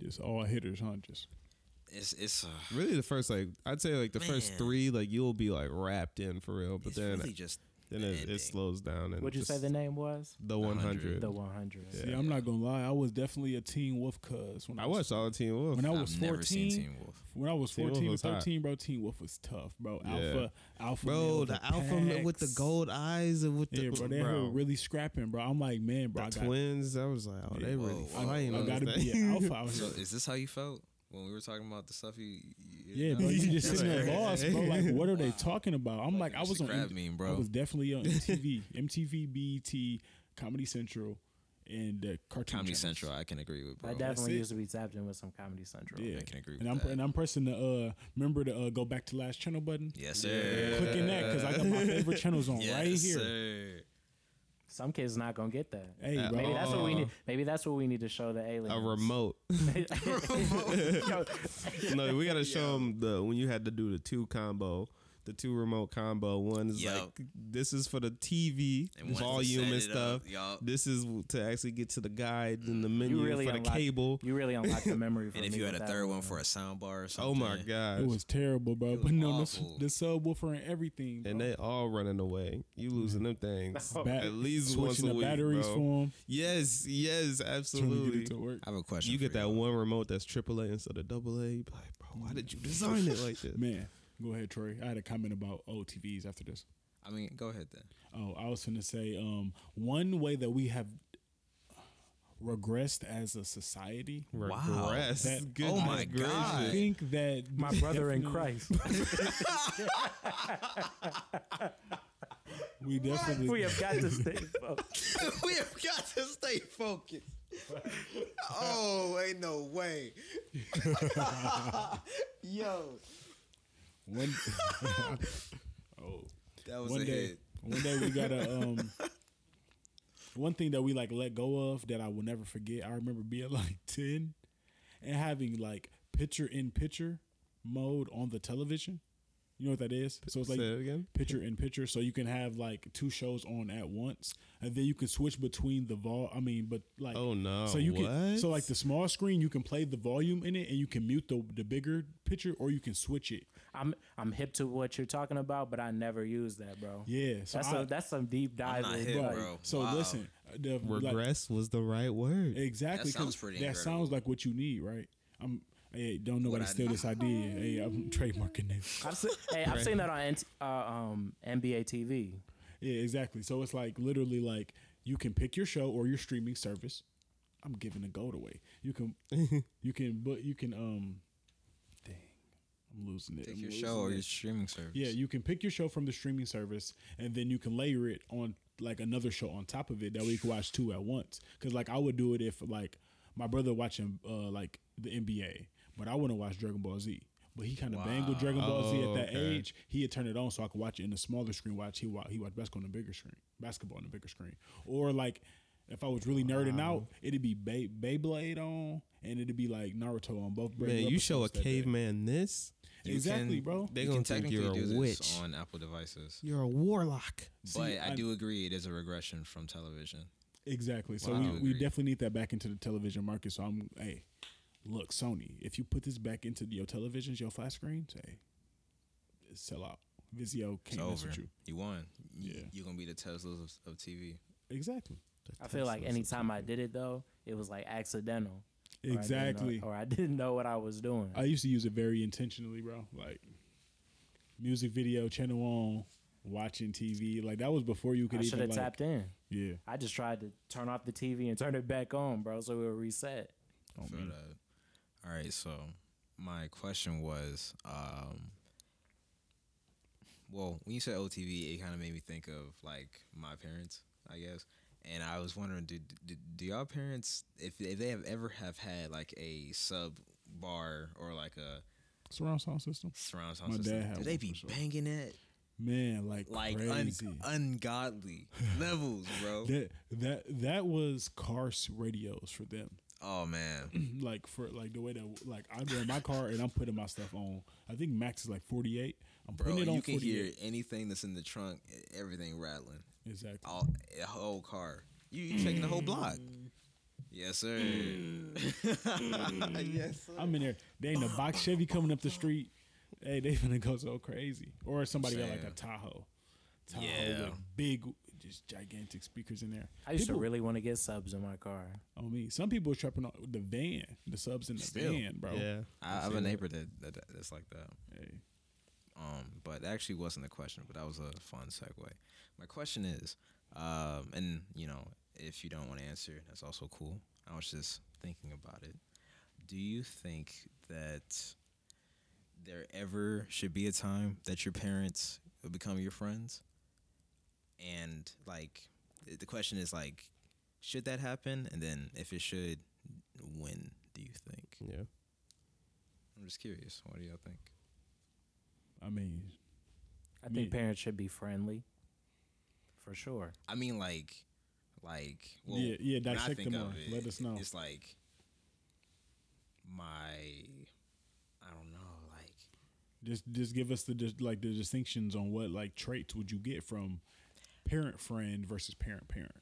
Just all hitters, huh? Just It's it's uh, really the first like I'd say like the first three like you'll be like wrapped in for real, but it's then really just then the it, it slows down and What'd you say the name was? the 100. The 100. Yeah. see, I'm not gonna lie. I was definitely a Teen Wolf cuz when I, I was watched all of Teen Wolf. when I was I've never seen 14. Teen Wolf. When I was Teen Wolf 14 or was hot. 13, bro, Teen Wolf was tough, bro. Yeah. Alpha, alpha, bro, male, the alpha with the gold eyes and with the Yeah, bro, they bro, were really scrapping, bro. I'm like, man, bro, the I got, twins. I was like, oh, Yeah, they whoa, really whoa, fighting. I on gotta be an alpha out So here. is this how you felt when we were talking about the stuff you? you Yeah, know? bro, you just sitting there right. lost, bro. Like, what are they Wow. talking about? I'm like, I was on, Crab M- meme, I was definitely on MTV, MTV, BET, Comedy Central, and uh, Cartoon Comedy channels. Central, I can agree with, bro. I That's definitely it. used to be tapped in with some Comedy Central. Yeah, I can agree and with I'm that. and I'm pressing the uh, remember to uh, go back to last channel button. yes, Yeah. sir. Clicking that because I got my favorite channels on Yes, right here. Sir. Some kids not gonna get that. Hey, At bro. Maybe that's what we need. Maybe that's what we need to show the aliens. A remote. Yo, no, we gotta show them the when you had to do the two combo, the two remote combo. One is Yup. like this is for the TV And volume and it up. stuff. Yup. This is to actually get to the guide and the mm. menu really for the unlock- cable. you really unlock the memory. For And if you had a third one man. for a sound bar or something. Oh my god, It was terrible, bro. It was Putting on the, awful. the subwoofer and everything. Bro. and they all running away. You mm. losing them things No. Ba- at least once a the week, batteries bro. for them. Yes, yes, Trying to get absolutely. to work. I have a question. You get for that y'all. one remote that's AAA instead of double A. Like, bro, why did you design it like this? Man, go ahead, Troy. I had a comment about old TVs after this. I mean, go ahead then. Oh, I was going to say um, one way that we have regressed as a society. Wow. Regress. That- Good Oh my gracious. God. I think that my brother in Christ. We definitely we have got to stay focused. we have got to stay focused. oh, ain't no way. Yo, one. oh, that was one a day, hit. one day we gotta. Um, one thing that we like let go of that I will never forget. I remember being like ten and having like picture in picture mode on the television. You know what that is? So it's like Say it again. picture in picture, so you can have like two shows on at once, and then you can switch between the vol. I mean, but like Oh no! So you can so like the small screen, you can play the volume in it, and you can mute the the bigger picture, or you can switch it. I'm I'm hip to what you're talking about, but I never use that, bro. Yeah, so that's I- a, that's some deep dive. not hip, like, bro. So Wow. listen, the, like, regress was the right word. exactly. That sounds 'cause pretty That incredible. sounds like what you need, right? I'm. Hey, don't nobody I steal need. this idea. Hey, I'm trademarking this. I've seen, hey, I've seen that on uh, um, NBA TV. Yeah, exactly. So it's like literally like you can pick your show or your streaming service. I'm giving the gold away. You can you can but you can um dang. I'm losing it. I'm your show or it. your streaming service. Yeah, you can pick your show from the streaming service and then you can layer it on like another show on top of it that way you can watch two at once. Cuz like I would do it if like my brother watching uh like the NBA, but I wouldn't watch Dragon Ball Z. But he kind of banged with Dragon Ball Z Oh, at that okay. age. He had turned it on so I could watch it in the smaller screen. Watch he watch he watched basketball on the bigger screen, basketball on the bigger screen, or like if I was really nerding out, it'd be Bay, Beyblade on, and it'd be like Naruto on both. Man, you show a episodes that day. caveman this, exactly, can- bro. they you gonna can think technically you're do a this witch. on Apple devices. You're a warlock. but See, I, I- do agree it is a regression from television. Exactly. So Wow. we, we definitely need that back into the television market. So I'm hey, look, Sony, if you put this back into your televisions, your flat screens, hey, sell out. Vizio can't mess with you. You won. Yeah. You're gonna be the Teslas of, of TV. Exactly. I feel like anytime I did it though, it was like accidental. or I know- Exactly. Or I didn't know what I was doing. I used to use it very intentionally, bro. Like music video channel on, watching TV. Like that was before you could I even have like tapped in. yeah. I just tried to turn off the TV and turn it back on, bro, so it would reset. Oh, Feel man. that. All right, so my question was, um, well, when you said OTV, it kind of made me think of like my parents, I guess. And I was wondering, do do, do y'all parents, if if they have ever have had like a sub bar or like a Surround sound system. surround sound My system, dad had do they be sure. banging it Man, like, like un- ungodly levels, bro? that that that was car radios for them. Oh man, like for like the way that like I'm in my car and I'm putting my stuff on. I think max is like 48. I'm bro, putting it on you can 48. hear anything that's in the trunk, everything rattling. Exactly. all a whole car. You you checking the whole mm. block? Yes, sir. Mm. Mm. yes, sir. I'm in there. They ain't a box Chevy coming up the street. Hey, they finna go so crazy. Or somebody got like a Tahoe. Tahoe Yeah. with big, just gigantic speakers in there. I used People- to really want to get subs in my car. Oh me. Some people are trapping on the van, the subs in the Still. van, bro. Yeah. I, I have a neighbor that, that that- that's like that. Hey. Um, but that actually wasn't a question, but that was a fun segue. My question is, um, and you know, if you don't want to answer, that's also cool. I was just thinking about it. Do you think that there ever should be a time that your parents will become your friends? And like, the- the question is like, should that happen? And then if it should, when do you think? Yeah. I'm just curious. What do y'all think? I mean, I think Me- parents should be friendly, for sure. I mean, like, Like, well, Yeah, yeah, when I dissect think them of more. it, Let us know. It's like my, I don't know, like Just just give us the dis- like the distinctions on what like traits would you get from parent friend versus parent parent.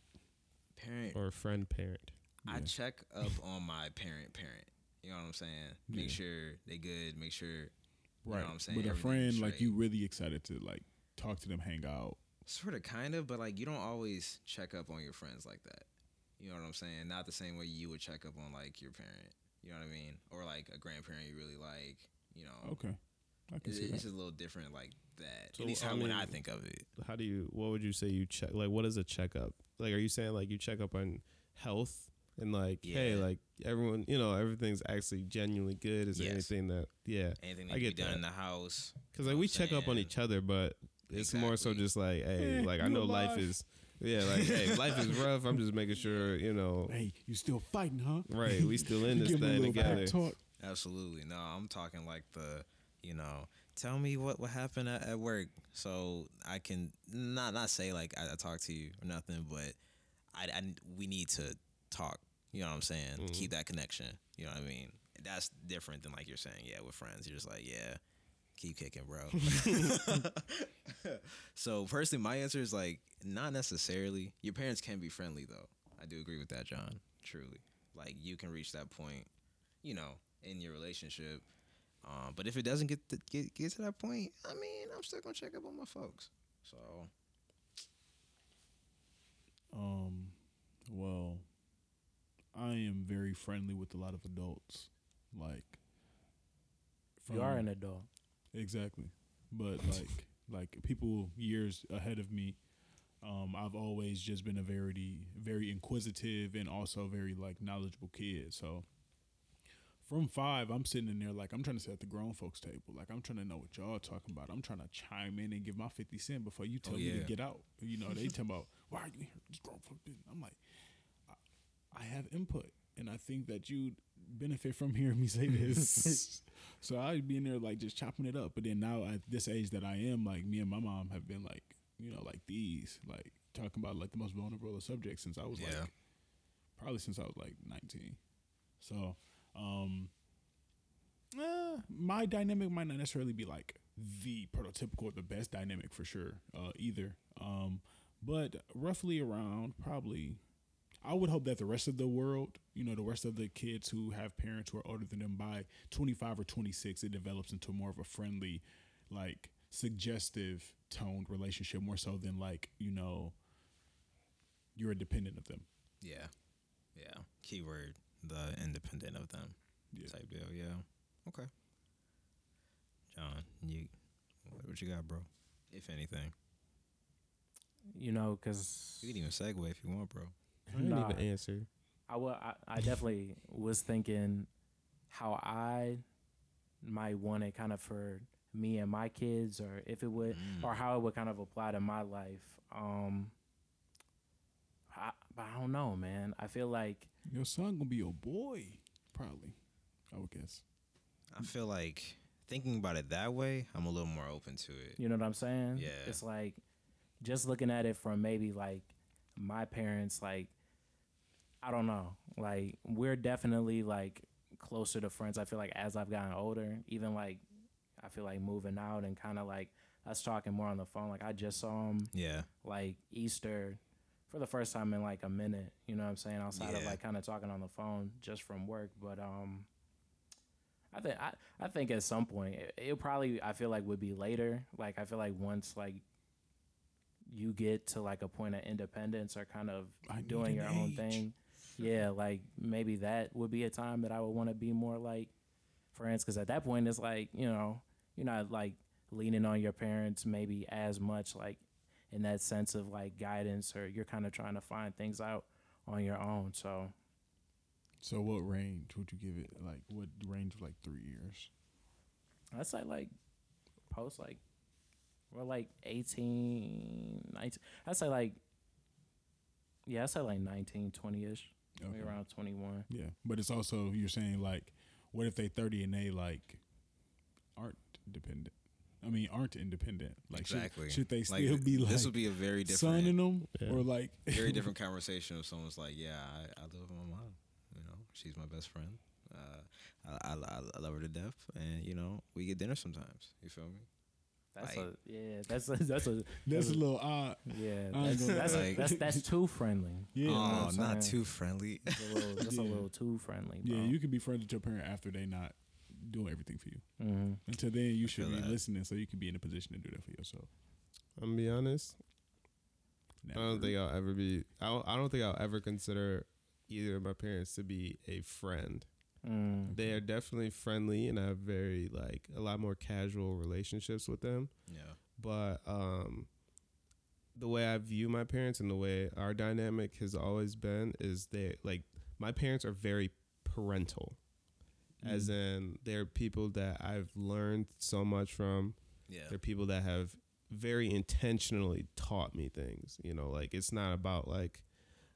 parent. or friend parent. I Yeah. check up on my parent parent. You know what I'm saying? Make Yeah. sure they good. Make sure You know Right. what I'm saying? But a friend like you really excited to like talk to them, hang out. Sort of, kind of, but like you don't always check up on your friends like that. You know what I'm saying? Not the same way you would check up on like your parent. You know what I mean? Or like a grandparent you really like. You know, Okay. I can It- see it's that. just a little different like that. So, At least I how when I think of it. How do you? What would you say you check? Like, what is a checkup? Like, are you saying like you check up on health and like, hey, like everyone, you know, everything's actually genuinely good? Is there anything that, yeah? Anything I that be get done that. in the house. Because like we check up on each other, but it's more so just like, hey, like I you know life is, yeah, like hey, life is rough. I'm just making sure, you know, Hey, you still fighting, huh? right? We still in this Give 'em a thing together. Absolutely. No, I'm talking like the, you know, tell me what what happened at, at work so I can not not say like I, I talked to you or nothing, but I, I we need to talk. You know what I'm saying? Mhm. Keep that connection. You know what I mean? That's different than like you're saying, yeah, with friends. You're just like, yeah, keep kicking, bro. so personally, my answer is like not necessarily. Your parents can be friendly though. I do agree with that, John. Truly, like you can reach that point, you know, in your relationship. Um, but if it doesn't get to, get get to that point, I mean, I'm still gonna check up on my folks. So Um, well, I am very friendly with a lot of adults. Like, You are an adult. Exactly. But like like people years ahead of me, um, I've always just been a very very inquisitive and also very like knowledgeable kid. So from five, I'm sitting in there like I'm trying to sit at the grown folks table. Like I'm trying to know what y'all talking about. I'm trying to chime in and give my fifty cent before you tell me yeah. to get out. You know, they tell about why are you here? This grown folk business. I'm like, I, I have input, and I think that you benefit from hearing me say this. so I'd be in there like just chopping it up. But then now at this age that I am, like me and my mom have been like, you know, like these, like talking about like the most vulnerable of subjects since I was Yeah. like probably since I was like 19. So, um, eh, my dynamic might not necessarily be like the prototypical, or the best dynamic for sure, uh, either. Um, but roughly around probably, I would hope that the rest of the world, you know, the rest of the kids who have parents who are older than them by 25 or 26, it develops into more of a friendly, like suggestive toned relationship, more so than like, you know, you're a dependent of them. yeah, yeah. Keyword the independent of them Yeah. type deal. Yeah. Okay. John, you what, what you got, bro? If anything, You know, because you can even segue if you want, bro. I didn't Nah. even answer. I, wa- I, I definitely was thinking how I might want it kind of for me and my kids, or if it would, Mm. or how it would kind of apply to my life. Um, I, but I don't know, man. I feel like Your son gonna be your boy, probably. I would guess. I feel like thinking about it that way, I'm a little more open to it. You know what I'm saying? Yeah. It's like just looking at it from maybe like my parents, like I don't know. Like we're definitely like closer to friends. I feel like as I've gotten older, even like I feel like moving out and kind of like us talking more on the phone. Like I just saw him Yeah. like Easter for the first time in like a minute. You know what I'm saying? Outside of like kind of talking on the phone just from work, but um. I think I, I think at some point it, it probably I feel like would be later. Like I feel like once like you get to like a point of independence or kind of I doing your own age. thing. Yeah, like maybe that would be a time that I would want to be more like friends because at that point it's like you know you're not like leaning on your parents maybe as much like in that sense of like guidance or you're kind of trying to find things out on your own. So So, what range would you give it? Like, what range of like three years? I'd say like post like we're like 18, 19. I'd say like yeah, I'd say like 19, 20 ish. Maybe around 21. Yeah, but it's also you're saying like, what if they thirty and they like aren't dependent? I mean, aren't independent. Like, should- exactly. should, they Like, still be like this would be a very different son in them, Yeah. or like very different conversation if someone's like, "Yeah, I, I live with my mom. You know, she's my best friend. Uh, I, I, I- I love her to death, and you know, we get dinner sometimes. You feel me? That's Like- a yeah. That's a, that's a that's a little odd. yeah. I That's that's, Like- that's that's too friendly. Yeah, You know oh, not too friendly. That's a little, that's Yeah. a little too friendly. Bro. Yeah, you can be friends with your parent after they not doing everything for you. hmm Until then, you should be that. listening so you can be in a position to do that for yourself. I'm gonna be honest. I don't think I'll ever be. I don't, I don't think I'll ever consider either of my parents to be a friend. Mm. They are definitely friendly, and I have very like a lot more casual relationships with them. Yeah. But um, the way I view my parents and the way our dynamic has always been is they like my parents are very parental, as in they're people that I've learned so much from. Yeah. They're people that have very intentionally taught me things. You know, like it's not about like,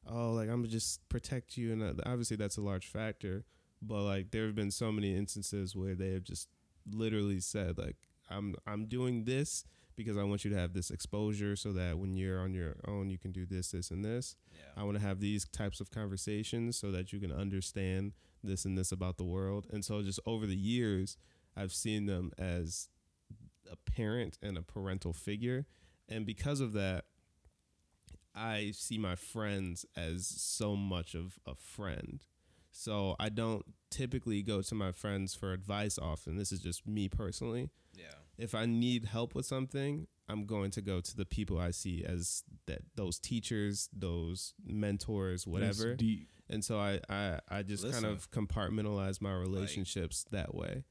oh, like I'm just protect you, and uh, obviously that's a large factor. But like, there have been so many instances where they have just literally said like, I'm I'm doing this because I want you to have this exposure, so that when you're on your own, you can do this, this, and this. Yeah. I want to have these types of conversations so that you can understand this and this about the world. And so, just over the years, I've seen them as a parent and a parental figure. And because of that, I see my friends as so much of a friend. So I don't typically go to my friends for advice often. This is just me personally. Yeah. If I need help with something, I'm going to go to the people I see as that those teachers, those mentors, whatever. deep. And so I I, I just Listen. kind of compartmentalize my relationships that way.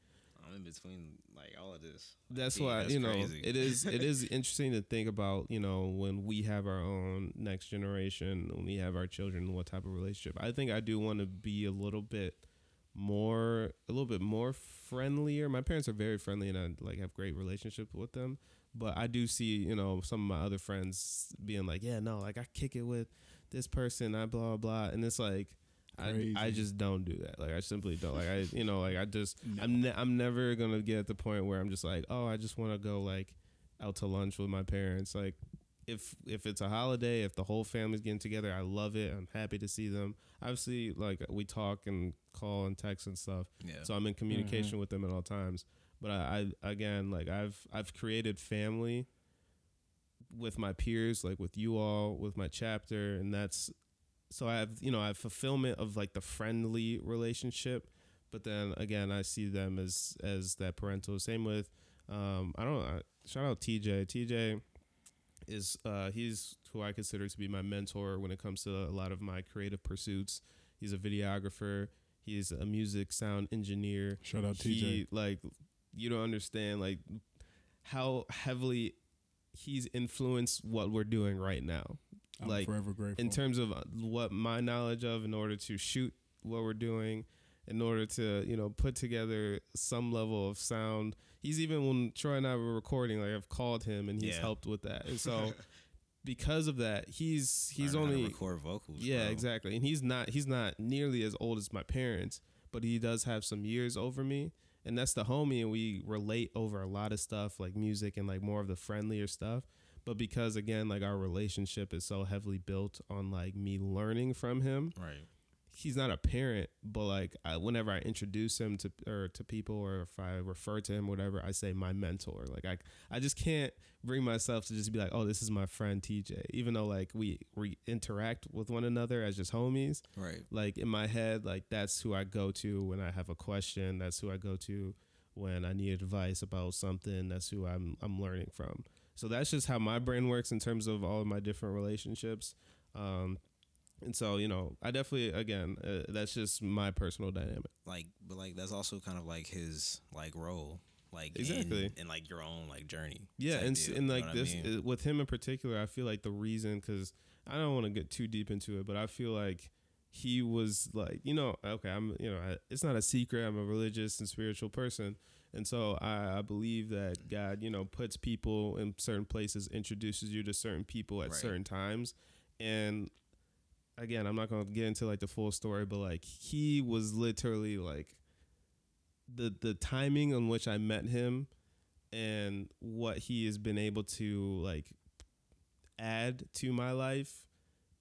I'm in between like all of this. Like, That's why that's you know crazy. it is it is interesting to think about you know when we have our own next generation when we have our children what type of relationship I think I do want to be a little bit more a little bit more friendlier my parents are very friendly and I like have great relationship with them but I do see you know some of my other friends being like yeah no like I kick it with this person I blah blah blah and it's like I, I just don't do that. Like I simply don't. Like I, you know, like I just, No. I'm, ne- I'm never gonna get at the point where I'm just like, oh, I just want to go like out to lunch with my parents. Like if if it's a holiday, if the whole family's getting together, I love it. I'm happy to see them. Obviously, like we talk and call and text and stuff, Yeah. so I'm in communication mm-hmm. with them at all times. But I, I again, like I've I've created family with my peers, like with you all, with my chapter, and that's so I have you know I have fulfillment of like the friendly relationship, but then again I see them as as that parental. Same with um I don't know. Shout out TJ. TJ is uh he's who I consider to be my mentor when it comes to a lot of my creative pursuits. He's a videographer. He's a music sound engineer. Shout out TJ. He like you don't understand like how heavily he's influenced what we're doing right now I'm like, forever grateful. in terms of uh, what my knowledge of in order to shoot what we're doing in order to you know put together some level of sound he's even when troy and i were recording like i've called him and he's Yeah. helped with that and so because of that he's he's Learning how to only record vocals. yeah bro. exactly and he's not he's not nearly as old as my parents but he does have some years over me and that's the homie and we relate over a lot of stuff like music and like more of the friendlier stuff but because again like our relationship is so heavily built on like me learning from him Right. he's not a parent but like I, whenever i introduce him to or to people or if i refer to him whatever i say my mentor. Like i i just can't bring myself to just be like oh this is my friend tj even though like we we interact with one another as just homies Right. like in my head like that's who i go to when i have a question. That's who i go to when i need advice about something. That's who i'm i'm learning from so that's just how my brain works in terms of all of my different relationships um and so you know i definitely again uh, that's just my personal dynamic Like, but like that's also kind of like his like role. Like Exactly. in, in like your own like journey. yeah and, deal, and you know like what I this mean? uh, with him in particular i feel like the reason because i don't want to get too deep into it but i feel like he was like you know okay i'm you know I, it's not a secret i'm a religious and spiritual person and so I, I believe that mm. god you know puts people in certain places introduces you to certain people at Right. certain times. And again i'm not going to get into like the full story but like he was literally like the the timing on which i met him and what he has been able to like add to my life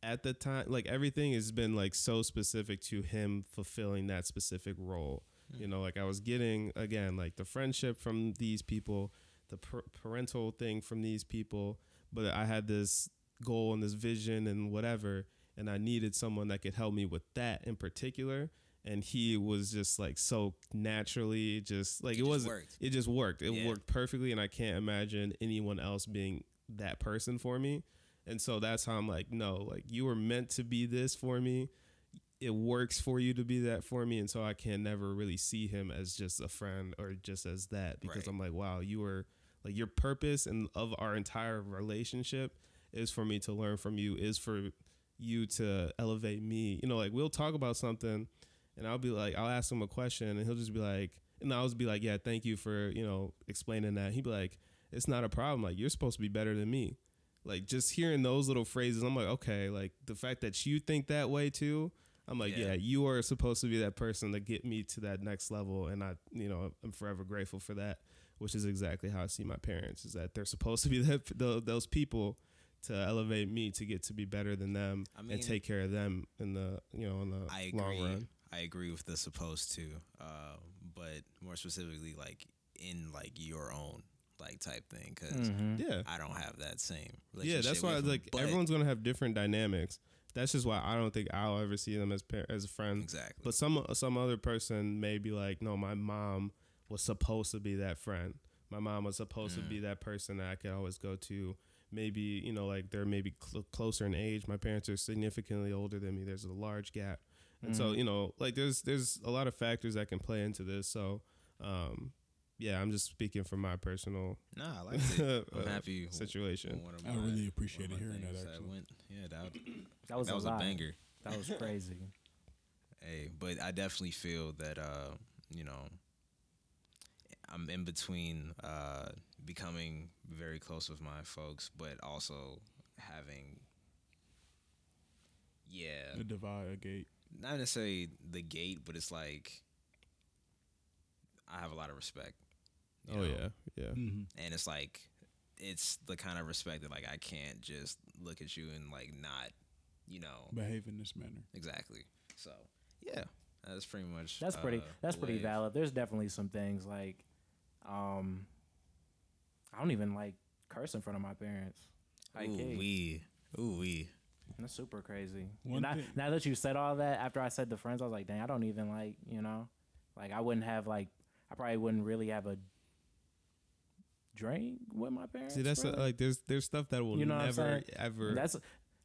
at the time like everything has been like so specific to him fulfilling that specific role you know like i was getting again like the friendship from these people the par- parental thing from these people but i had this goal and this vision and whatever and i needed someone that could help me with that in particular and he was just like so naturally just like It it, just wasn't worked. it just worked it Yeah. worked perfectly and i can't imagine anyone else being that person for me and so that's how i'm like no like you were meant to be this for me it works for you to be that for me and so i can never really see him as just a friend or just as that because Right. i'm like wow you are like your purpose and of our entire relationship is for me to learn from you is for you to elevate me. You know like we'll talk about something and i'll be like i'll ask him a question and he'll just be like and i'll just be like yeah thank you for you know explaining that. He'd be like it's not a problem. Like you're supposed to be better than me. Like just hearing those little phrases i'm like okay like the fact that you think that way too i'm like Yeah. yeah, you are supposed to be that person to get me to that next level and i you know i'm forever grateful for that which is exactly how i see my parents is that they're supposed to be that tho- those people to elevate me to get to be better than them I mean- and take care of them in the you know in the I long run I agree with the supposed to, uh, but more specifically, like in like your own like type thing, because Mhm. yeah I don't have that same. Relationship. Yeah that's why with him, like but- everyone's gonna have different dynamics that's just why i don't think i'll ever see them as par- as a friend exactly. But some some other person may be like, no, my mom was supposed to be that friend. My mom was supposed to be that person that I could always go to. Maybe you know, like they're maybe cl- closer in age. My parents are significantly older than me. There's a large gap, and so you know, like there's there's a lot of factors that can play into this. So, um, yeah, I'm just speaking from my personal nah, I like it. I'm happy. situation. one of I really appreciate appreciated hearing that, things actually. went, yeah, that, That was that a was a lot. banger. That was crazy. Hey, but I definitely feel that uh, you know, I'm in between uh becoming very close with my folks, but also having yeah, The divide a gate. not necessarily the gate, but it's like I have a lot of respect. You Oh know? yeah, yeah. Mm-hmm. and it's like it's the kind of respect that like I can't just look at you and like not, you know, Behave in this manner. exactly. So yeah, that's pretty much. That's pretty. uh, That's the pretty valid. There's definitely some things like, um, I don't even like curse in front of my parents. Like, Ooh hey, wee, ooh wee. that's super crazy. One now, now that you said all that, after I said the friends, I was like, dang, I don't even like, you know, like I wouldn't have like, I probably wouldn't really have a drink with my parents. See, that's uh, really. like there's there's stuff that will You know never ever. that's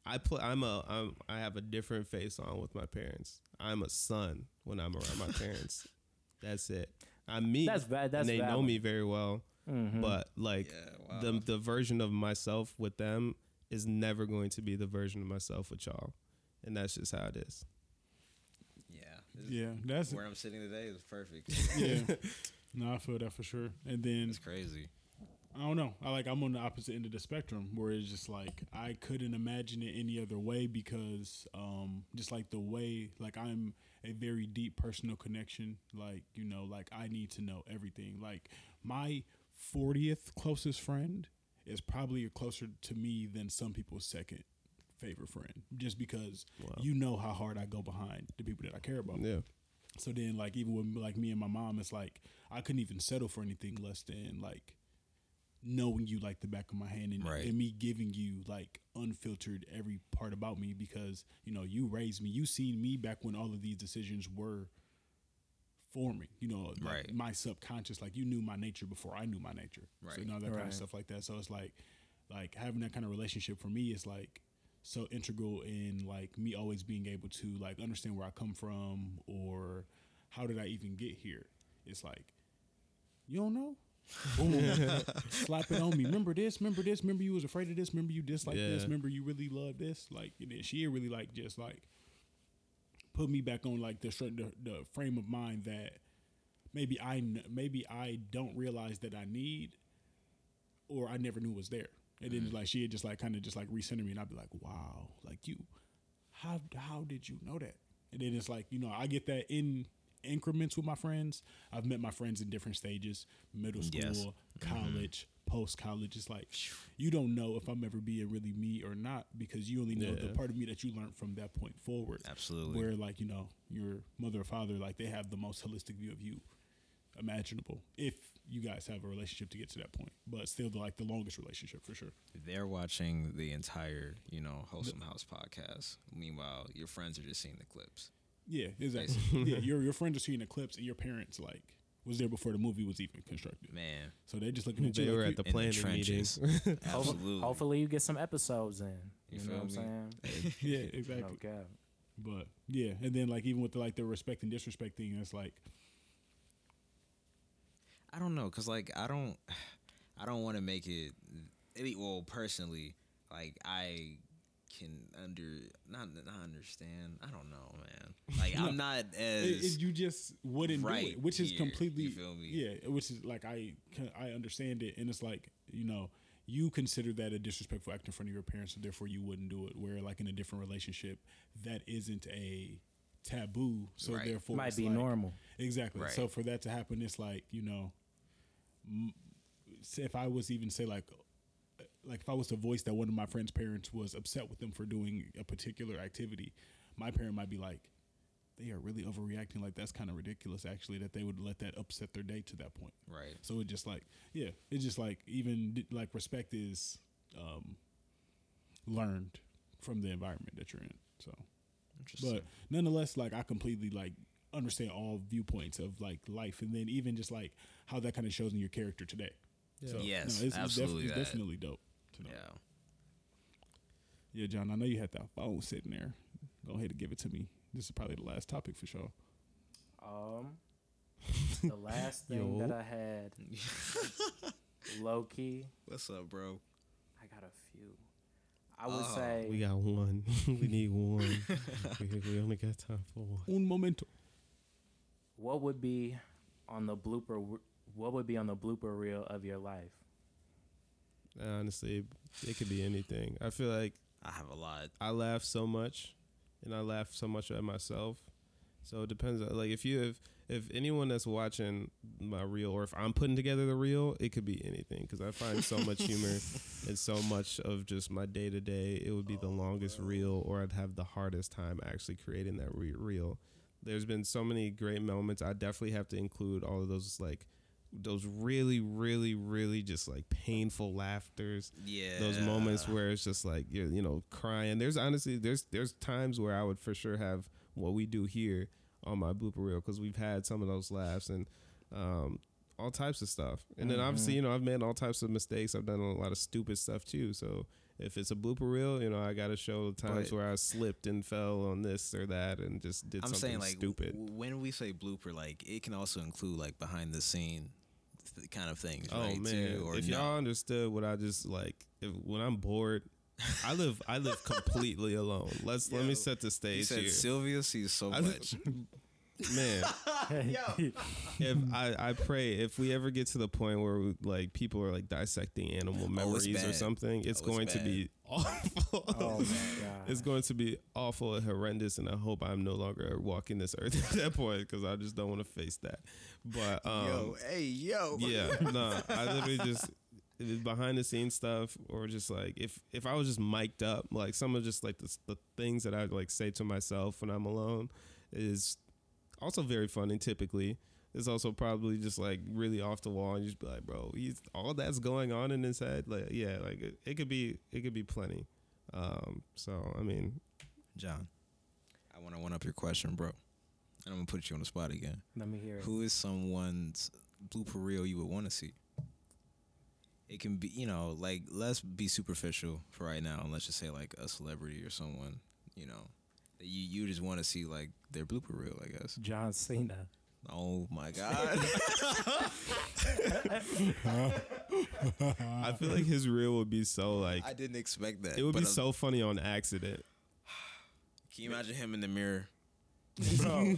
I put I'm a I'm I have a different face on with my parents. I'm a son when I'm around my parents. That's it. I'm me. That's va- that's and they know me very well. Mhm. But like Yeah, wow. the the version of myself with them is never going to be the version of myself with y'all. And that's just how it is. Yeah, Yeah, that's Where I'm sitting today is perfect. yeah. no, I feel that for sure. And then it's crazy. I don't know. I like I'm on the opposite end of the spectrum where it's just like I couldn't imagine it any other way because um just like the way like I'm a very deep personal connection. Like, you know, like I need to know everything. Like my 40th closest friend is probably closer to me than some people's second favorite friend just because Wow. you know how hard I go behind the people that I care about. Yeah. So then, like, even with like me and my mom, it's like I couldn't even settle for anything less than like knowing you like the back of my hand and, Right. and me giving you like unfiltered every part about me because you know you raised me, you seen me back when all of these decisions were forming. You know, like Right. my subconscious, like you knew my nature before I knew my nature. So Right. you know that kind of stuff like that. So it's like like having that kind of relationship for me is like so integral in like me always being able to like understand where I come from or how did I even get here. It's like you don't know. Boom. Slap it on me. Remember this? Remember this? Remember you was afraid of this? Remember you disliked this? Remember you really loved this? Like and then she really like just like put me back on like the the, the frame of mind that maybe I maybe I don't realize that I need or I never knew was there. And then mm. like she had just like kind of just like recenter me and I'd be like, wow, like you how how did you know that? And then it's like, you know, I get that in increments with my friends. I've met my friends in different stages: middle school, Yes. college, post college. It's like you don't know if I'm ever being really me or not because you only know the part of me that you learned from that point forward. Absolutely. Where like you know your mother or father, like they have the most holistic view of you imaginable. If you guys have a relationship to get to that point, but still the, like the longest relationship for sure. They're watching the entire, you know, Wholesome House podcast. Meanwhile, your friends are just seeing the clips. Yeah, exactly. yeah, your your friends are seeing the clips, and your parents like was there before the movie was even constructed. Man, So they're just looking at They you. were like at the in the planning trenches. meetings. Hopefully, absolutely. hopefully you get some episodes in. You, You know feel what I'm saying? yeah, exactly. No cap. But yeah, and then like even with the like the respect and disrespect thing, it's like I don't know, cause like I don't, I don't want to make it. Maybe, well, personally, like I can under not not understand. I don't know, man. Like I'm not as it- you just wouldn't do it, which is here, completely you feel me? yeah, which is like I can- I understand it, and it's like you know you consider that a disrespectful act in front of your parents, so therefore you wouldn't do it. Where like in a different relationship, that isn't a taboo, so Right. therefore Might it's be like- normal. Exactly. Right. So for that to happen, it's like you know, if I was even say like, like if I was to voice that one of my friend's parents was upset with them for doing a particular activity, my parent might be like, they are really overreacting. Like that's kind of ridiculous, actually, that they would let that upset their day to that point. right. So it just like, yeah, it's just like even like respect is um, learned from the environment that you're in. So. But nonetheless, like I completely like understand all viewpoints of like life, and then even just like how that kind of shows in your character today. So, Yes, it's, absolutely It's, that. def- it's definitely dope. To know. yeah. yeah, John. I know you had that phone sitting there. Go ahead and give it to me. This is probably the last topic for sure. Um, the last thing Yo. that I had, low key, What's up, bro? I got a few. I would Oh, say we got one. we need one. we, we only got time for one. Un momento. what would be on the blooper what would be on the blooper reel of your life? Honestly, it could be anything. I feel like I have a lot. I laugh so much, and I laugh so much at myself. So it depends. On, like if you have, if anyone that's watching my reel, or if I'm putting together the reel, it could be anything because I find so much humor and so much of just my day to day. It would be the oh, longest reel, or I'd have the hardest time actually creating that re- reel. There's been so many great moments. I definitely have to include all of those like those really, really, really just like painful laughters. Yeah. those moments where it's just like you're you know crying. There's honestly there's there's times where i would for sure have what we do here on my blooper reel because we've had some of those laughs and um all types of stuff. And then obviously you know i've made all types of mistakes. I've done a lot of stupid stuff too. So if it's a blooper reel you know i gotta show the times But- where i slipped and fell on this or that and just did I'm something saying like stupid. w- when we say blooper, like it can also include like behind the scene th- kind of things. Oh right, man! too, or if no. y'all understood what I just like, if, when I'm bored, I live I live completely alone. Let's let me set the you stage said here. Sylvia sees so I- much. man, if I I pray if we ever get to the point where we, like people are like dissecting animal Oh, memories or something, it's Oh, it's going to be awful. Oh my god. It's going to be awful and horrendous, and I hope I'm no longer walking this earth at that point because I just don't want to face that. But um, hey, yo. yeah, no, I literally just behind the scenes stuff, or just like if if I was just mic'd up, like some of just like the, the things that I like say to myself when I'm alone is also very funny. Typically, it's also probably just like really off the wall, and you just be like, bro, he's all that's going on in his head. Like, yeah, like it, it could be it could be plenty. Um, so I mean, John, I want to one up your question, bro. And I'm gonna put you on the spot again. Let me hear it. Who is someone's blooper reel you would want to see? It can be, you know, like let's be superficial for right now, and let's just say like a celebrity or someone, you know, that you you just want to see like their blooper reel, I guess. John Cena. Oh my god. I feel like his reel would be so like I didn't expect that. it would be I'm- so funny on accident. Can you imagine him in the mirror? Bro,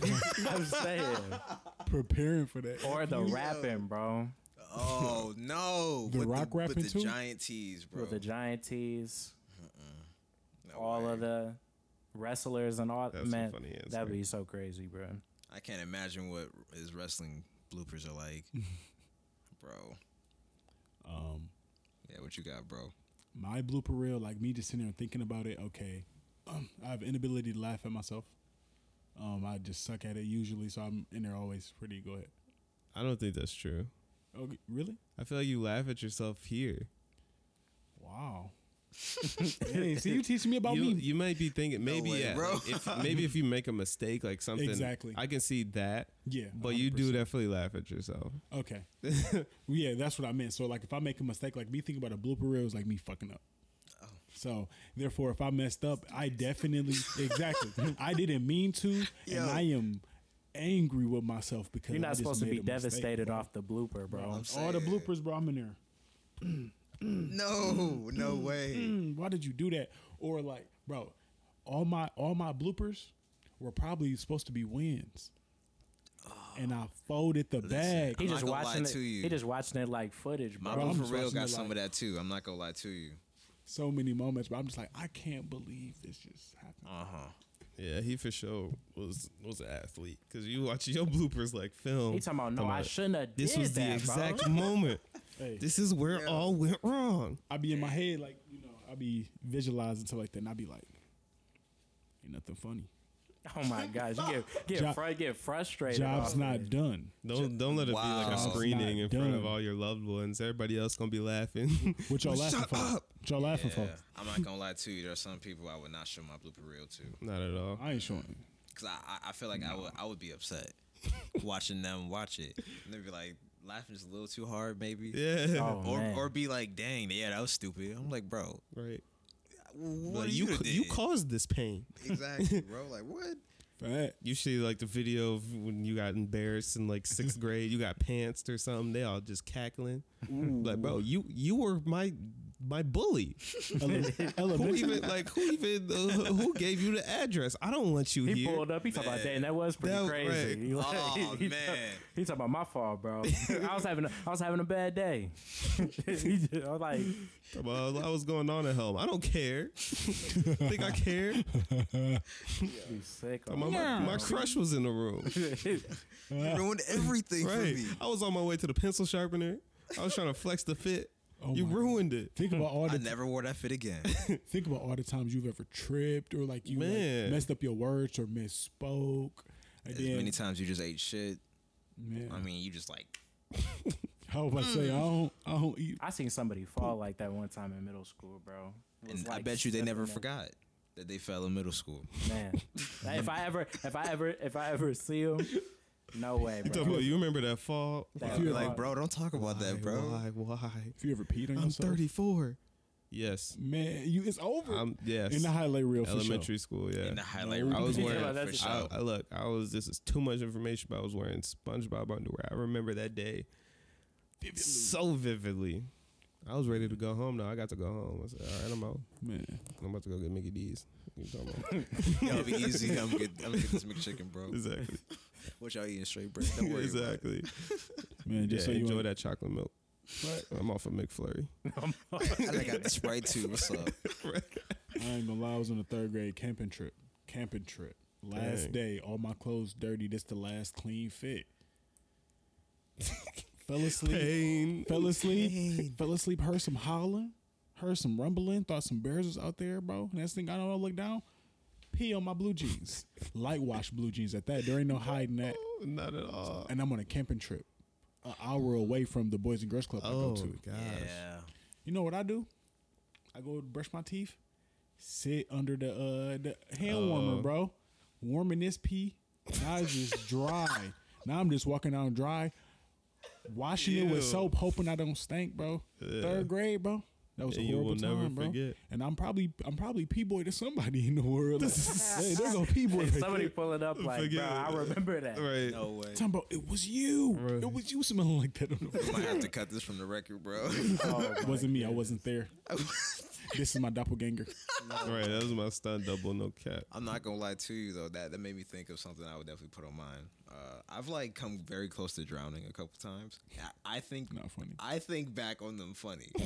I'm saying. Preparing for that. Or the rapping, bro. Oh no! The with Rock the, rapping with the too? giant tees, bro. With the giant tees, No all way. of the wrestlers and all That's a man. funny answer. That'd be so crazy, bro. I can't imagine what his wrestling bloopers are like, bro. Um, Yeah, what you got, bro? my blooper reel, like me just sitting there thinking about it. Okay, um, I have inability to laugh at myself. Um, I just suck at it usually, so I'm in there always pretty. Go ahead. I don't think that's true. Okay, really? I feel like you laugh at yourself here. Wow. hey, see, you teaching me about you, me. you might be thinking maybe way, yeah, bro. like, if, maybe if you make a mistake like something Exactly. I can see that, yeah, but you do definitely laugh at yourself. Okay. yeah, that's what I meant. So like if I make a mistake, like me thinking about a blooper reel is like me fucking up. Oh. So therefore if I messed up, I definitely exactly. I didn't mean to Yo. and I am angry with myself because You're I not just supposed to be a mistake, devastated off the blooper, bro. Bro, I'm all the bloopers, bro, I'm in there. No, no way. Mm, why did you do that? Or like, bro, all my all my bloopers were probably supposed to be wins. And I folded the bag. He just watching it. to you. He just watching it like footage, My bro. Bro, I'm blooper just reel watching got it some like- of that too. I'm not gonna lie to you. so many moments, but I'm just like, I can't believe this just happened. Uh huh. Yeah, he for sure was was an athlete because you watch your bloopers like film. He talking about no, Come I shouldn't have. This did was the that, bro." exact moment. Hey, This is where Yeah. all went wrong. I be in my head like, you know, I be visualizing stuff like that, and I be like, ain't nothing funny. Oh my gosh, you get get, Job- fr- get frustrated. Job's not it. done. Don't don't let it be like a Wow. screening in It's front not of all your loved ones. Everybody else gonna be laughing. What y'all laughing Shut for? up. What y'all laughing for? I'm not gonna lie to you. There are some people I would not show my blooper reel to, Not at all. I ain't showing. cause I I, I feel like I would I would be upset watching them watch it, and they'd be like laughing just a little too hard, maybe. Yeah. Oh, Or, man. or be like, dang, yeah, that was stupid. I'm like, bro, Right. what Like, you you ca- you caused this pain. exactly, bro. Like what? Right. You see like the video of when you got embarrassed in like sixth grade, you got pantsed or something. They all just cackling. Like, bro, you you were my my bully. Who even like who even uh, who gave you the address? I don't want you He here. He pulled up. He talking about, Man. dang, that was pretty That- crazy. right. He like- Oh he, man. He talking about my fault, bro. I was having a, I was having a bad day. Just- I was like, Well, I was going on at home. I don't care. Think I care? you sick. My, my my, my crush was in the room. You ruined everything for me. I was on my way to the pencil sharpener. I was trying to flex the fit. Oh you my ruined it. Think about all The I the never wore that fit again. think about all the times you've ever tripped or like you like, messed up your words or misspoke. And As then, many times you just ate shit. man, I mean, you just like I was about to say I don't, I don't eat. I seen somebody fall like that one time in middle school, bro. It was And I bet you they never slipping forgot that they fell in middle school. Man, if I ever, if I ever, if I ever see him, no way, You talking bro. about- you remember that fall? That- I'd you're like, right. bro, don't talk about that, bro. Why? Why? If you ever peed on I'm yourself, 34. Yes. man, you it's over. I'm yes. in the highlight reel for elementary school. Yeah. In the highlight No. I was reel, wearing. Yeah, for that's- sure. I, I look. I was. This is too much information, but I was wearing SpongeBob underwear. I remember that day so vividly. I was ready to go home. Now I got to go home. I said, "All right, I'm out. Man, I'm about to go get Mickey D's." What you talking about? It'll be easy. I'm get I'm get this McChicken, bro. exactly. What y'all eating straight bread? Don't worry exactly. man, Yeah, just so you enjoy know, that chocolate milk. I'm off of McFlurry. about it. I got the Sprite too. What's up? I ain't gonna lie. I was on a third grade camping trip. Camping trip. Last Dang. day, all my clothes dirty. This the last clean fit. fell asleep. Pain. Fell asleep. Fell asleep. Heard some howling. Heard some rumbling. Thought some bears was out there, bro. Next thing I know, I look down. Pee on my blue jeans. Light wash blue jeans at that. There ain't no hiding that. Not at all. And I'm on a camping trip, an hour away from the Boys and Girls Club I Oh go to. gosh. Yeah. You know what I do? I go brush my teeth, sit under the uh the hand warmer, Oh. bro. Warming this pee. Now it's just dry. now I'm just walking out dry, washing it with soap, hoping I don't stink, bro. Yeah. Third grade, bro. That was And a you horrible will time, never bro. forget. And I'm probably I'm probably p boy to somebody in the world. Like, hey, there go p boy. Hey, somebody pulling up like, Forget bro, I remember that. Right. No way. Talking about it was you. Right. It was you smelling like that. On the I might have to cut this from the record, bro. Oh, It wasn't me. I wasn't there. this is my doppelganger. Right. That was my stunt double. No cap. I'm not gonna lie to you though. That that made me think of something I would definitely put on mine. Uh, I've like come very close to drowning a couple times. I, I think Not funny. I think back on them funny.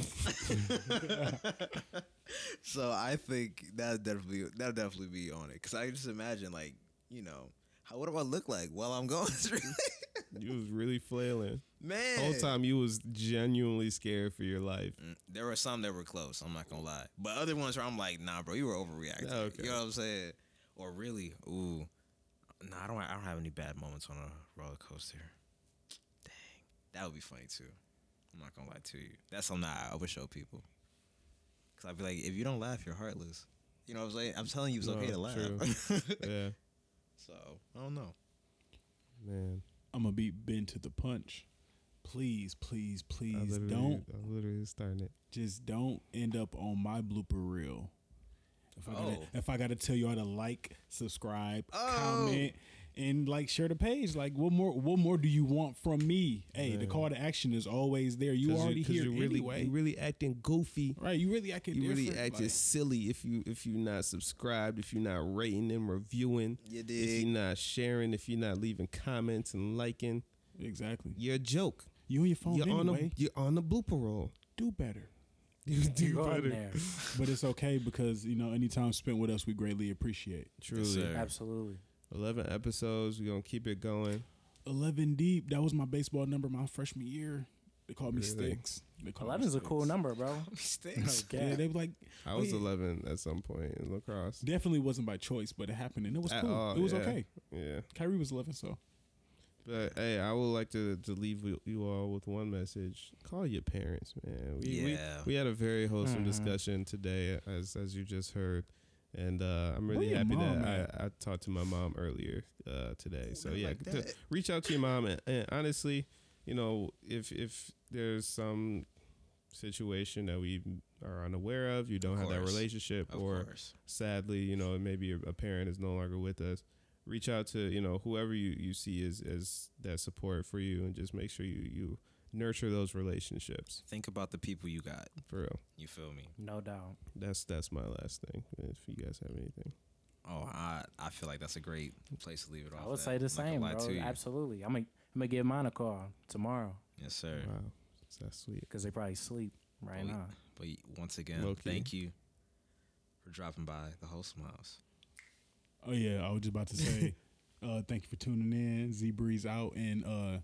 so I think that definitely that definitely be on it because I just imagine like you know How, what do I look like while I'm going through? You was really flailing. Man, The whole time you was genuinely scared for your life. Mm, There were some that were close. I'm not gonna lie, but other ones where I'm like, nah, bro, you were overreacting. Okay. You know what I'm saying? Or really, ooh, nah, I don't. I don't have any bad moments on a roller coaster. Dang, that would be funny too. I'm not gonna lie to you. That's something I, I would show people. Cause I'd be like, if you don't laugh, you're heartless. You know what I'm saying? I'm telling you, it's okay to laugh. true. Yeah, so I don't know. man. I'm gonna beat Ben to the punch. Please, please, please literally, don't I'm literally starting it. just don't end up on my blooper reel. If I gotta, Oh. if I gotta tell y'all to like, subscribe, Oh. comment, and like share the page, like what more? What more do you want from me? Hey, the call to action is always there. You 'Cause already 'cause here you're really, anyway, You really acting goofy. right? You really acting You really acting like- silly if you if you're not subscribed, if you're not rating and reviewing, You if dig? you're not sharing, if you're not leaving comments and liking. exactly. You're a joke. You on your phone You're on anyway. a you're on the blooper roll. do better. You do Go in better. but it's okay because you know any time spent with us, we greatly appreciate. Truly. sir. Absolutely. Eleven episodes. We're gonna keep it going. Eleven deep. That was my baseball number my freshman year. They called me Really? Sticks. They called me Eleven's a cool number, bro. Stinks. Yeah, they were like I was yeah. eleven at some point in lacrosse. definitely wasn't by choice, but it happened and it was At cool. all, it was yeah. okay. Yeah. Kyrie was eleven, so But hey, I would like to, to leave you- you all with one message. Call your parents, man. We, we- Yeah. we, had a very wholesome Mhm. discussion today, as as you just heard, and uh, I'm really happy mom that? I, I talked to my mom earlier uh, today. So yeah, like to reach out to your mom, and, and honestly, you know, if if there's some situation that we are unaware of, you don't Of have that relationship, Of or course. sadly, you know, maybe a, a parent is no longer with us. Reach out to you know whoever you, you see as as that support for you, and just make sure you you nurture those relationships Think about the people you got. for real. You feel me? No doubt. That's that's my last thing. If you guys have anything, Oh, I I feel like that's a great place to leave it off. I would at. say the I'm same, lie bro. to. Absolutely. I'm gonna I'm gonna give mine a call tomorrow Yes, sir. wow, that's sweet. because they probably sleep right Well, now. But once again, Low key. thank you for dropping by the whole smiles. oh yeah, I was just about to say, uh, thank you for tuning in. Z Breeze out and uh,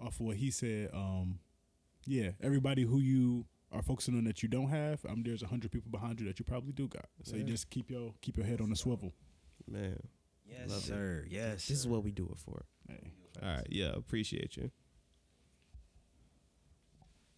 off of what he said, um, yeah, everybody who you are focusing on that you don't have, um, there's a hundred people behind you that you probably do got. So you just keep your keep your head on the swivel. Man, Yes, Love it. sir. Yes. this is what we do it for. Hey. All right, yeah, appreciate you.